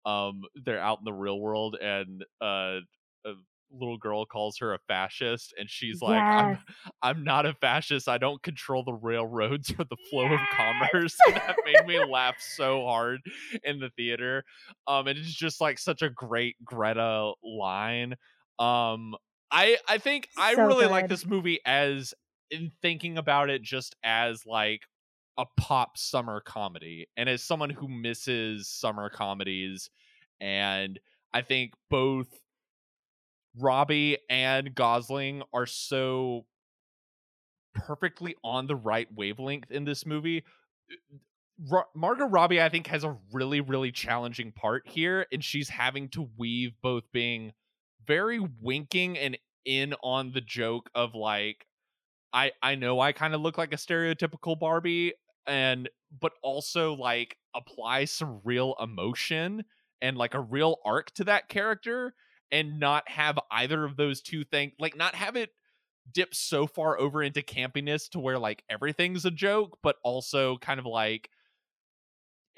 um, they're out in the real world and uh, uh little girl calls her a fascist and she's like I'm, I'm not a fascist i don't control the railroads or the flow yes. of commerce that made me laugh so hard in the theater um and it's just like such a great greta line um i i think i so really good. like this movie as in thinking about it just as like a pop summer comedy and as someone who misses summer comedies and i think both Robbie and Gosling are so perfectly on the right wavelength in this movie. Eh, Ro- Margot Robbie, I think, has a really, really challenging part here, and she's having to weave both being very winking and in on the joke of like, I I know I kind of look like a stereotypical Barbie, and but also like apply some real emotion and like a real arc to that character and not have either of those two things like not have it dip so far over into campiness to where like everything's a joke but also kind of like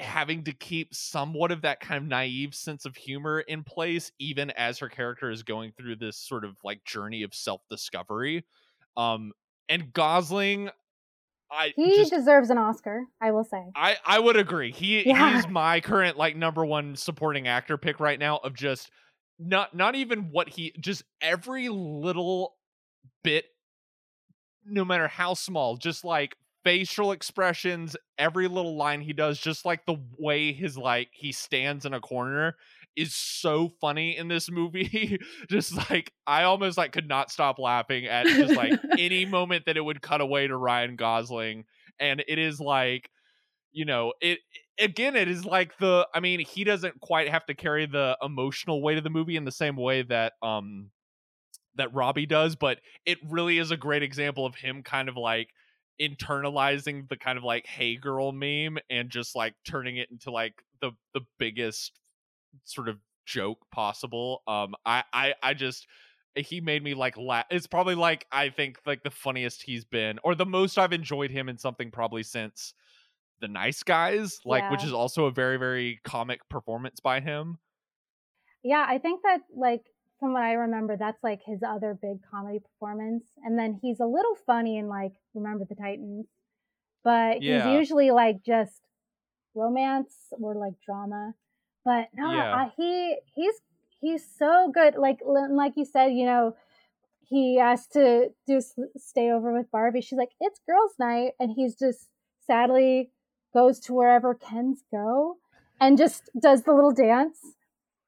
having to keep somewhat of that kind of naive sense of humor in place even as her character is going through this sort of like journey of self-discovery um and gosling I he just, deserves an Oscar, I will say. I I would agree. He yeah. he's my current like number one supporting actor pick right now of just not not even what he just every little bit no matter how small just like facial expressions every little line he does just like the way his like he stands in a corner is so funny in this movie. Just like i almost like could not stop laughing at just like any moment that it would cut away to ryan gosling and it is like you know it again it is like the i mean he doesn't quite have to carry the emotional weight of the movie in the same way that um that robbie does but it really is a great example of him kind of like internalizing the kind of like hey girl meme and just like turning it into like the the biggest sort of joke possible um i i i just he made me like laugh it's probably like i think like the funniest he's been or the most i've enjoyed him in something probably since the nice guys like yeah. which is also a very very comic performance by him yeah i think that like from what i remember that's like his other big comedy performance and then he's a little funny in like remember the titans but yeah. he's usually like just romance or like drama but no yeah. I, he he's he's so good like like you said you know he has to do stay over with barbie she's like it's girls night and he's just sadly goes to wherever Kens go and just does the little dance.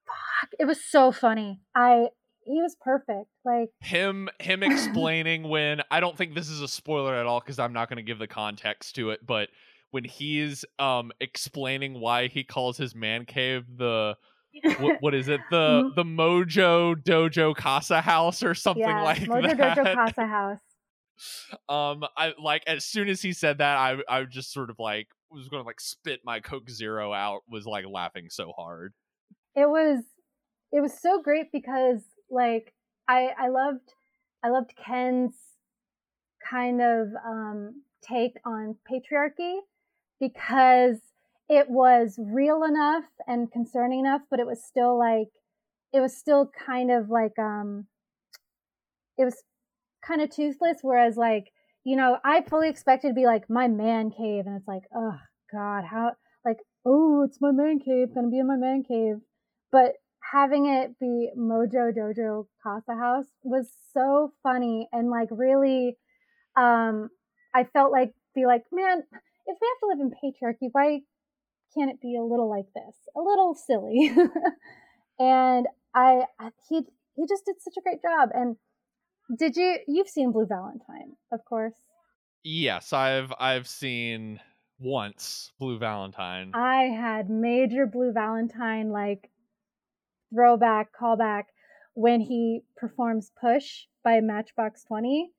Fuck, it was so funny. I he was perfect. Like him him explaining when I don't think this is a spoiler at all because I'm not going to give the context to it, but when he's um explaining why he calls his man cave the what, what is it? The the Mojo Dojo Casa House or something yeah, like Mojo that. Dojo Casa House. Um, I like as soon as he said that, I I just sort of like was going to like spit my Coke Zero out. Was like laughing so hard. It was it was so great because like I I loved I loved Ken's kind of um, take on patriarchy because it was real enough and concerning enough, but it was still like it was still kind of like um it was kind of toothless. Whereas like you know I fully expected to be like my man cave, and it's like oh god how like oh it's my man cave gonna be in my man cave, but having it be Mojo Dojo Casa House was so funny and like really um I felt like be like man if we have to live in patriarchy why can't it be a little like this? A little silly. and I, I he he just did such a great job. And did you you've seen Blue Valentine, of course. Yes, I've I've seen once Blue Valentine. I had major Blue Valentine like throwback callback when he performs Push by Matchbox 20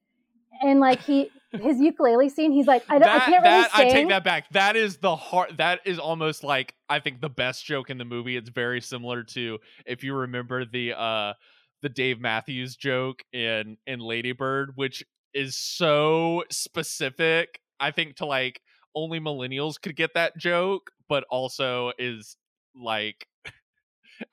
and like he his ukulele scene he's like i, don't, that, I can't that, really I take that back. That is the heart. That is almost like I think the best joke in the movie. It's very similar to if you remember the uh the Dave Matthews joke in in Lady Bird, which is so specific. I think to like only millennials could get that joke, but also is like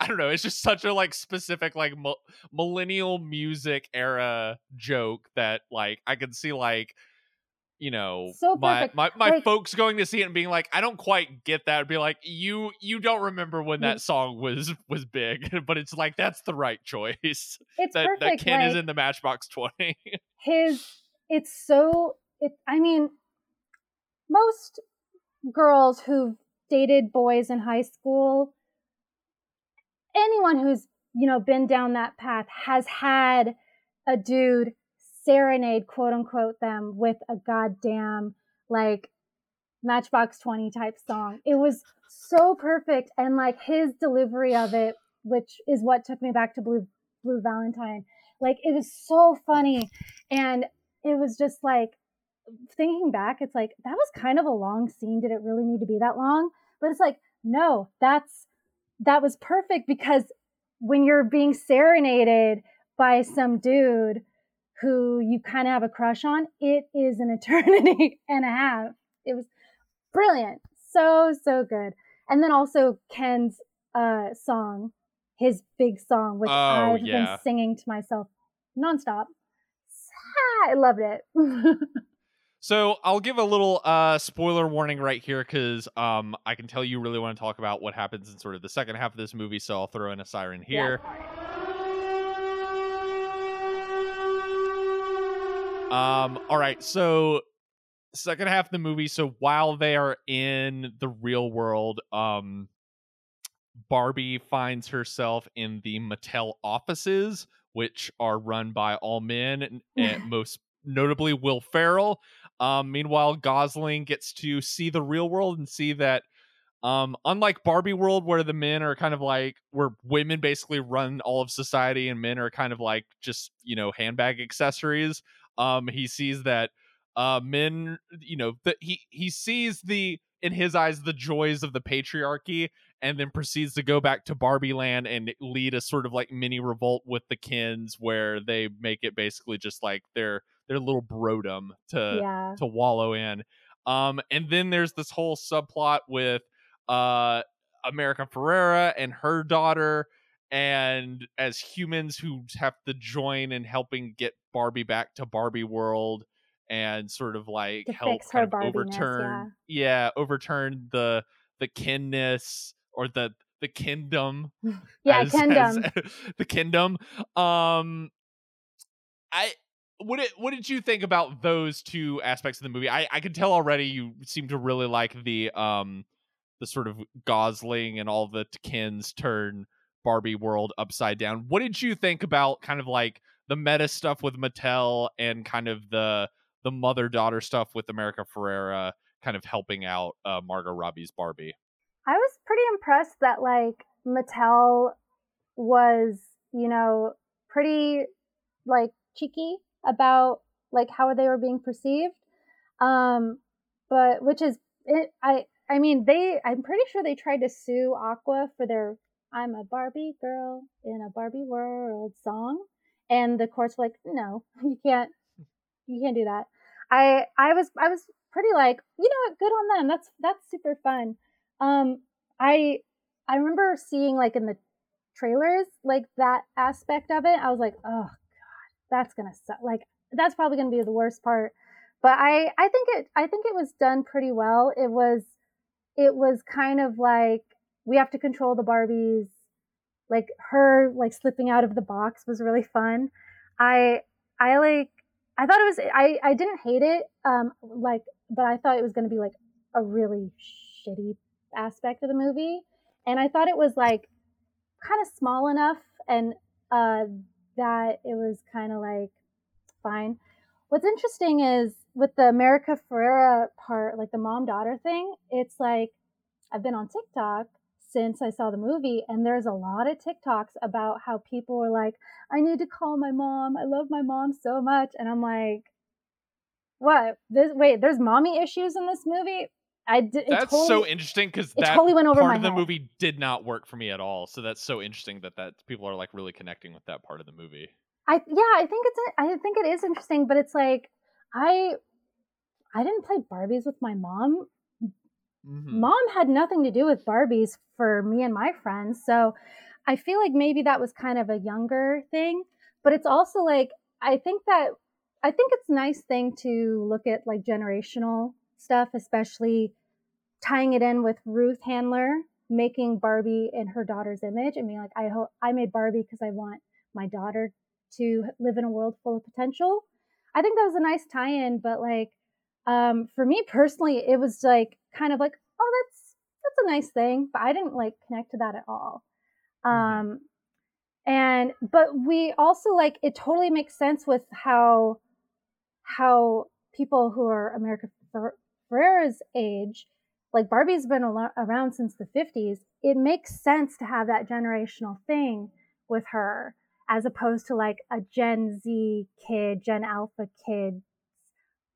I don't know. It's just such a like specific like mi- millennial music era joke that like I can see like you know So my my, my Like- folks going to see it and being like I don't quite get that. I'd Be like you you don't remember when that song was was big, but it's like that's the right choice. it's that perfect that Ken is in the Matchbox Twenty. his it's so it i mean most girls who've dated boys in high school anyone who's you know been down that path has had a dude serenade quote unquote them with a goddamn like matchbox 20 type song. It was so perfect and like his delivery of it which is what took me back to blue blue valentine. Like it was so funny and it was just like thinking back it's like that was kind of a long scene. Did it really need to be that long? But it's like no that's that was perfect because when you're being serenaded by some dude who you kind of have a crush on it is an eternity and a half. It was brilliant. So so good. And then also ken's uh song his big song which Oh, i've yeah. been singing to myself nonstop. I loved it So I'll give a little uh spoiler warning right here because um I can tell you really want to talk about what happens in sort of the second half of this movie, so I'll throw in a siren here. Um all right, so second half of the movie, so while they are in the real world, um Barbie finds herself in the Mattel offices, which are run by all men, and, and most notably Will Ferrell. Um, meanwhile, Gosling gets to see the real world and see that, um, unlike Barbie World, where the men are kind of like where women basically run all of society and men are kind of like just you know handbag accessories. Um, he sees that uh, men, you know, that he he sees the in his eyes the joys of the patriarchy and then proceeds to go back to Barbie Land and lead a sort of like mini revolt with the Kens where they make it basically just like their their little brodom to yeah. to wallow in. Um and then there's this whole subplot with uh America Ferrera and her daughter and as humans who have to join in helping get Barbie back to Barbie world and sort of like To help her kind of overturn yeah. overturn the the kinness or the the kingdom yeah as- kendom as- the kingdom. Um i what did what did you think about those two aspects of the movie? I i can tell already you seem to really like the um the sort of gosling and all the Kens turn barbie world upside down. What did you think about kind of like the meta stuff with mattel and kind of the the mother daughter stuff with america ferrera kind of helping out uh margot robbie's barbie? I was pretty impressed that like Mattel was, you know, pretty like cheeky about like how they were being perceived. Um, but which is it, I I mean they I'm pretty sure they tried to sue Aqua for their I'm a Barbie girl in a Barbie world song. And the courts were like, no, you can't you can't do that. I I was I was pretty like, you know what, good on them. That's that's super fun. Um I I remember seeing like in the trailers, like that aspect of it. I was like, oh that's gonna suck. Like that's probably gonna be the worst part. But I I think it I think it was done pretty well. It was it was kind of like we have to control the Barbies. Like her like slipping out of the box was really fun. I I like I thought it was I I didn't hate it um like but I thought it was going to be like a really shitty aspect of the movie and I thought it was like kind of small enough and uh that it was kind of like fine. What's interesting is with the America Ferrera part, like the mom daughter thing, it's like I've been on TikTok since I saw the movie. And there's a lot of TikToks about how people are like, I need to call my mom. I love my mom so much. And I'm like, what? This wait, there's mommy issues in this movie? I did. That's totally, so interesting because that totally went over part my of the head. movie did not work for me at all. So that's so interesting that that people are like really connecting with that part of the movie. I yeah, I think it's I think it is interesting, but it's like I I didn't play Barbies with my mom. Mhm. Mom had nothing to do with Barbies for me and my friends. So I feel like maybe that was kind of a younger thing, but it's also like I think that I think it's a nice thing to look at like generational stuff, especially tying it in with Ruth Handler making Barbie in her daughter's image and being like, I hope I made Barbie because I want my daughter to live in a world full of potential. I think that was a nice tie-in, but like um, for me personally, it was like kind of like, oh, that's that's a nice thing, but I didn't like connect to that at all. Um, and but we also like it totally makes sense with how how people who are America Ferrera's age, like Barbie's been al- around since the 50s. It makes sense to have that generational thing with her as opposed to like a Gen Z kid, Gen Alpha kid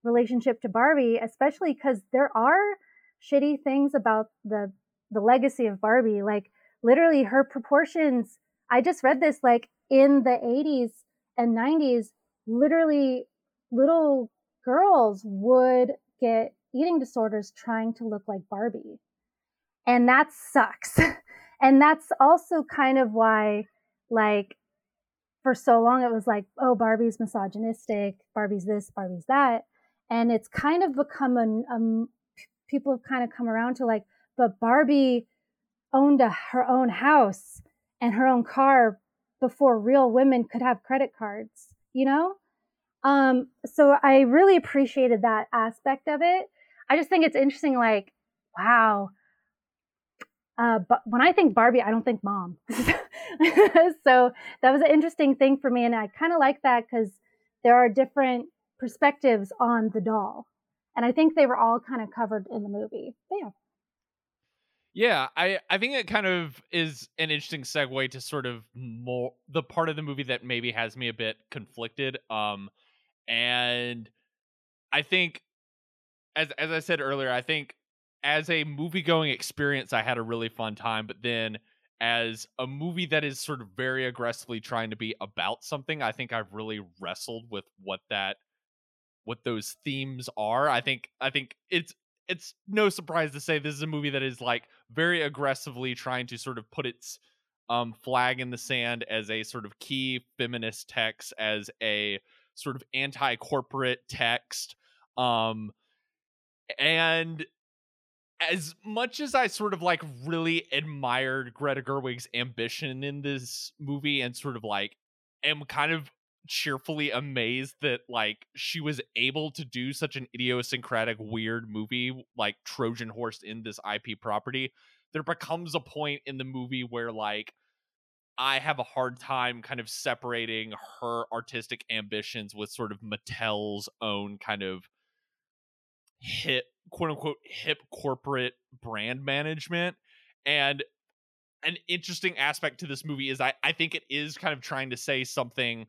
relationship to Barbie, especially because there are shitty things about the the legacy of Barbie. Like literally her proportions. I just read this like in the 80s and 90s, literally little girls would get eating disorders trying to look like Barbie. And that sucks. and that's also kind of why like for so long it was like, oh, Barbie's misogynistic, Barbie's this, Barbie's that. And it's kind of become a, um, people have kind of come around to like, but Barbie owned a, her own house and her own car before real women could have credit cards, you know? Um, so I really appreciated that aspect of it. I just think it's interesting, like, wow. Uh, but when I think Barbie, I don't think mom. so that was an interesting thing for me. And I kind of like that because there are different perspectives on the doll. And I think they were all kind of covered in the movie. But yeah. Yeah, I I think it kind of is an interesting segue to sort of more the part of the movie that maybe has me a bit conflicted. Um, and I think, as as I said earlier, I think as a movie going experience, I had a really fun time. But then, as a movie that is sort of very aggressively trying to be about something, I think I've really wrestled with what that what those themes are. I think I think it's it's no surprise to say this is a movie that is like very aggressively trying to sort of put its um flag in the sand as a sort of key feminist text as a sort of anti-corporate text um and as much as I sort of like really admired Greta Gerwig's ambition in this movie and sort of like am kind of cheerfully amazed that like she was able to do such an idiosyncratic weird movie like Trojan horse in this IP property there becomes a point in the movie where like I have a hard time kind of separating her artistic ambitions with sort of Mattel's own kind of hip quote unquote hip corporate brand management and an interesting aspect to this movie is I I think it is kind of trying to say something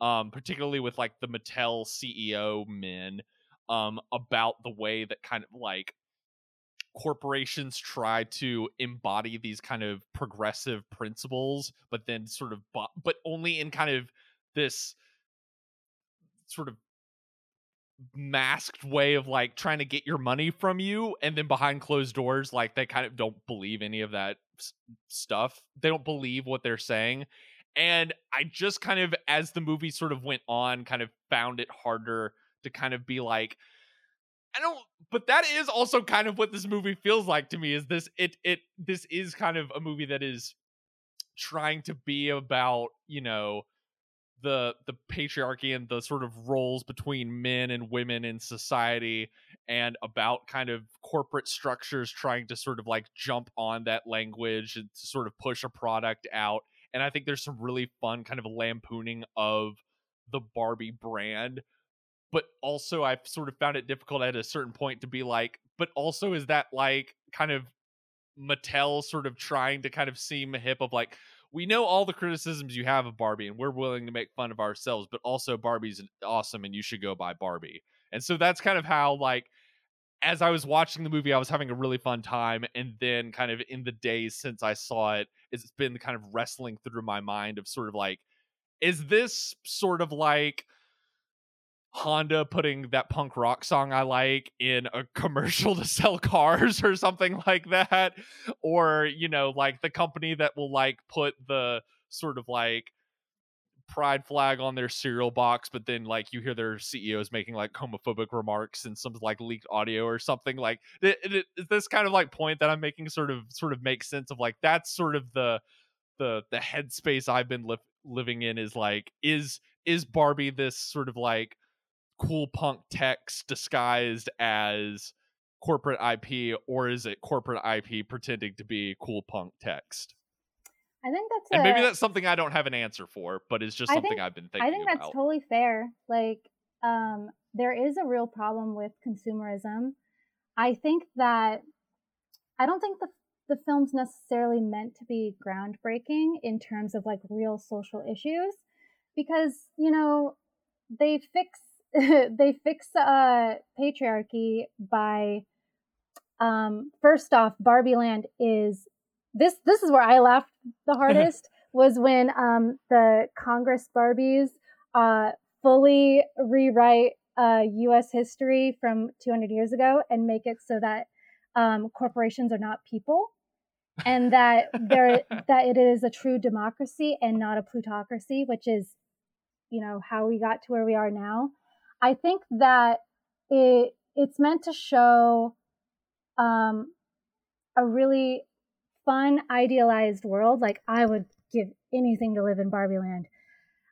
um particularly with like the Mattel CEO men um about the way that kind of like corporations try to embody these kind of progressive principles but then sort of but only in kind of this sort of masked way of like trying to get your money from you and then behind closed doors like they kind of don't believe any of that s- stuff. They don't believe what they're saying and i just kind of as the movie sort of went on kind of found it harder to kind of be like i don't but that is also kind of what this movie feels like to me is this it it this is kind of a movie that is trying to be about you know the the patriarchy and the sort of roles between men and women in society and about kind of corporate structures trying to sort of like jump on that language and to sort of push a product out. And i think there's some really fun kind of lampooning of the barbie brand. But also i've sort of found it difficult at a certain point to be like but also is that like kind of mattel sort of trying to kind of seem hip of like we know all the criticisms you have of Barbie and we're willing to make fun of ourselves, but also Barbie's awesome and you should go buy Barbie. And so that's kind of how like as I was watching the movie, I was having a really fun time. And then kind of in the days since I saw it, it's been kind of wrestling through my mind of sort of like, is this sort of like Honda putting that punk rock song I like in a commercial to sell cars or something like that. Or, you know, like the company that will like put the sort of like pride flag on their cereal box, but then like you hear their CEOs making like homophobic remarks and some like leaked audio or something like this kind of like point that I'm making sort of sort of makes sense of like that's sort of the the the headspace I've been li- living in is like is is Barbie this sort of like cool punk text disguised as corporate IP, or is it corporate IP pretending to be cool punk text? I think that's and a, maybe that's something I don't have an answer for, but it's just something think- I've been thinking. I think about. that's totally fair. Like, um, there is a real problem with consumerism. I think that I don't think the the film's necessarily meant to be groundbreaking in terms of like real social issues, because you know they fix they fix uh, patriarchy by um, first off, Barbie Land is this. This is where I laughed the hardest was when um, the Congress Barbies uh, fully rewrite uh, U.S. history from 200 years ago and make it so that um, corporations are not people, and that there that it is a true democracy and not a plutocracy, which is, you know, how we got to where we are now. I think that it it's meant to show um, a really fun, idealized world. Like I would give anything to live in Barbie Land.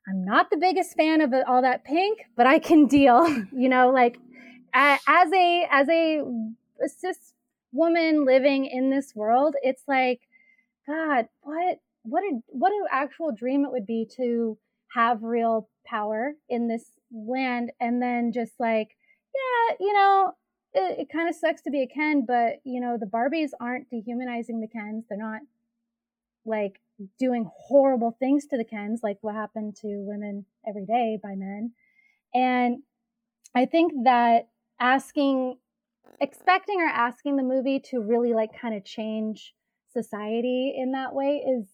I'm not the biggest fan of all that pink, but I can deal. you know, like as a as a cis woman living in this world, it's like, God, what what a what an actual dream it would be to have real power in this land, and then just like, yeah, you know, it, it kind of sucks to be a Ken, but you know, the Barbies aren't dehumanizing the Kens. They're not like doing horrible things to the Kens, like what happened to women every day by men. And I think that asking, expecting or asking the movie to really like kind of change society in that way is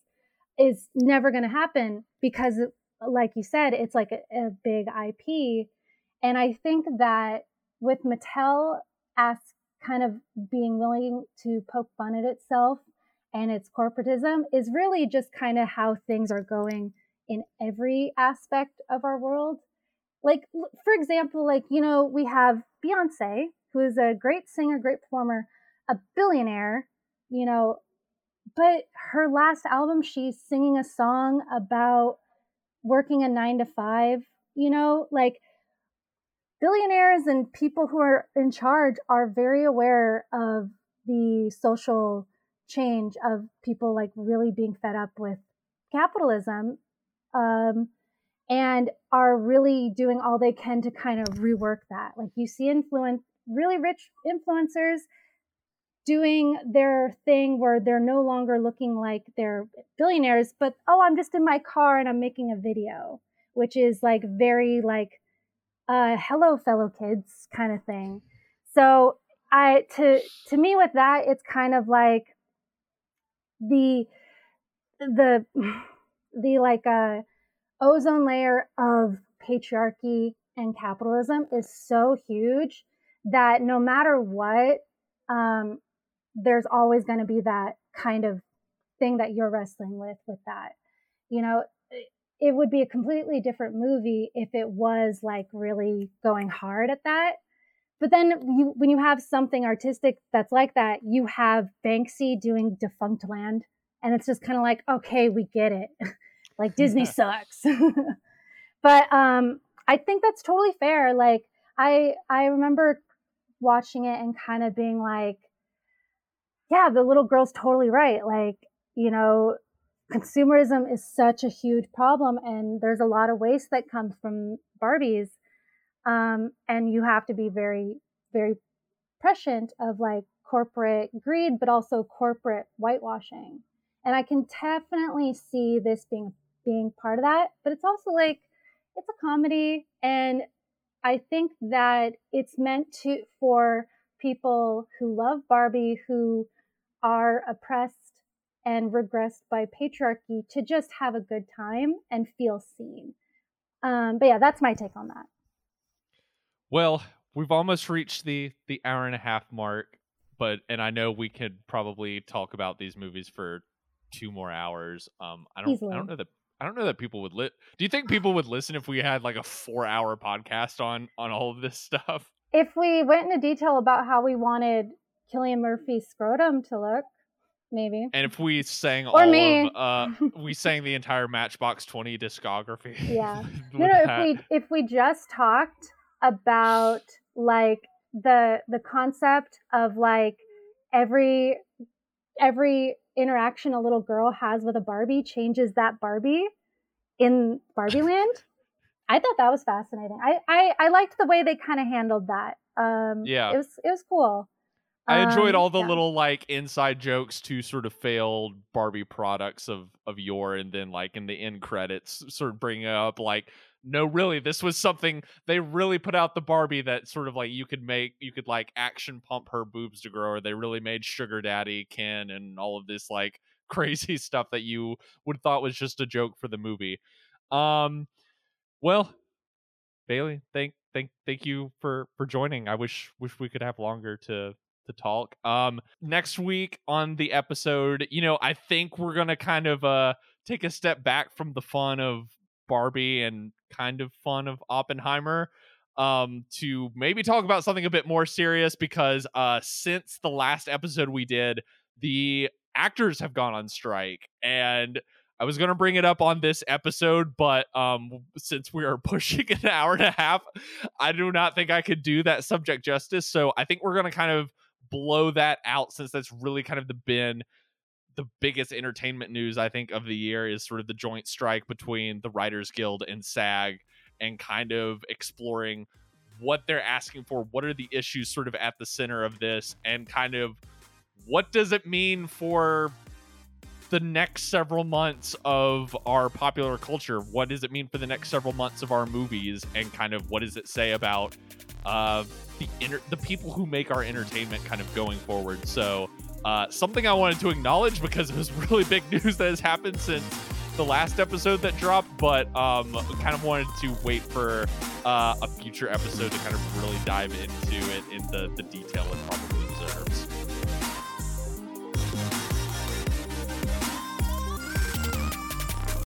is never going to happen because like you said it's like a, a big ip and i think that with mattel as kind of being willing to poke fun at itself and its corporatism is really just kind of how things are going in every aspect of our world. Like, for example, like, you know, we have Beyonce, who is a great singer, great performer, a billionaire, you know, but her last album, she's singing a song about working a nine to five, you know, like billionaires and people who are in charge are very aware of the social change of people like really being fed up with capitalism um, and are really doing all they can to kind of rework that. Like you see influence really rich influencers doing their thing where they're no longer looking like they're billionaires, but oh, I'm just in my car and I'm making a video, which is like very like uh hello fellow kids kind of thing. So I to to me with that it's kind of like the the the like uh ozone layer of patriarchy and capitalism is so huge that no matter what um, there's always going to be that kind of thing that you're wrestling with with that. You know it would be a completely different movie if it was like really going hard at that. But then you when you have something artistic that's like that you have banksy doing defunct land and it's just kind of like okay we get it. Like disney sucks. But um i think that's totally fair. Like i i remember watching it and kind of being like yeah, the little girl's totally right. Like, you know, consumerism is such a huge problem, and there's a lot of waste that comes from Barbies. Um, and you have to be very, very prescient of like corporate greed, but also corporate whitewashing. And I can definitely see this being being part of that. But it's also like it's a comedy, and I think that it's meant to for people who love Barbie who are oppressed and regressed by patriarchy to just have a good time and feel seen. Um, but yeah, that's my take on that. Well, we've almost reached the the hour and a half mark, but and I know we could probably talk about these movies for two more hours. Um, I don't, Easily. I don't know that. I don't know that people would lit. Do you think people would listen if we had like a four-hour podcast on on all of this stuff? If we went into detail about how we wanted Cillian Murphy's scrotum to look. Maybe. And if we sang or all me. of uh we sang the entire Matchbox 20 discography. Yeah. no, no, if we if we just talked about like the the concept of like every every interaction a little girl has with a Barbie changes that Barbie in Barbie Land. I thought that was fascinating. I, I, I liked the way they kind of handled that. Um, yeah, it was it was cool. I enjoyed um, all the yeah. little like inside jokes to sort of failed Barbie products of of yore, and then like in the end credits, sort of bringing up like, no, really, this was something they really put out the Barbie that sort of like you could make, you could like action pump her boobs to grow, or they really made Sugar Daddy Ken and all of this like crazy stuff that you would thought was just a joke for the movie. Um, well, Bailey, thank thank thank you for for joining. I wish wish we could have longer to to talk. Um, next week on the episode, you know, I think we're gonna kind of uh take a step back from the fun of Barbie and kind of fun of Oppenheimer um to maybe talk about something a bit more serious because uh since the last episode we did the actors have gone on strike and I was going to bring it up on this episode, but um, since we are pushing an hour and a half, I do not think I could do that subject justice. So I think we're going to kind of blow that out since that's really kind of the been the biggest entertainment news I think of the year is sort of the joint strike between the Writers Guild and SAG and kind of exploring what they're asking for, what are the issues sort of at the center of this and kind of what does it mean for the next several months of our popular culture? What does it mean for the next several months of our movies and kind of what does it say about uh, the inter- the people who make our entertainment kind of going forward. So uh, something I wanted to acknowledge because it was really big news that has happened since the last episode that dropped, but um, kind of wanted to wait for uh, a future episode to kind of really dive into it in the, the detail it probably deserves.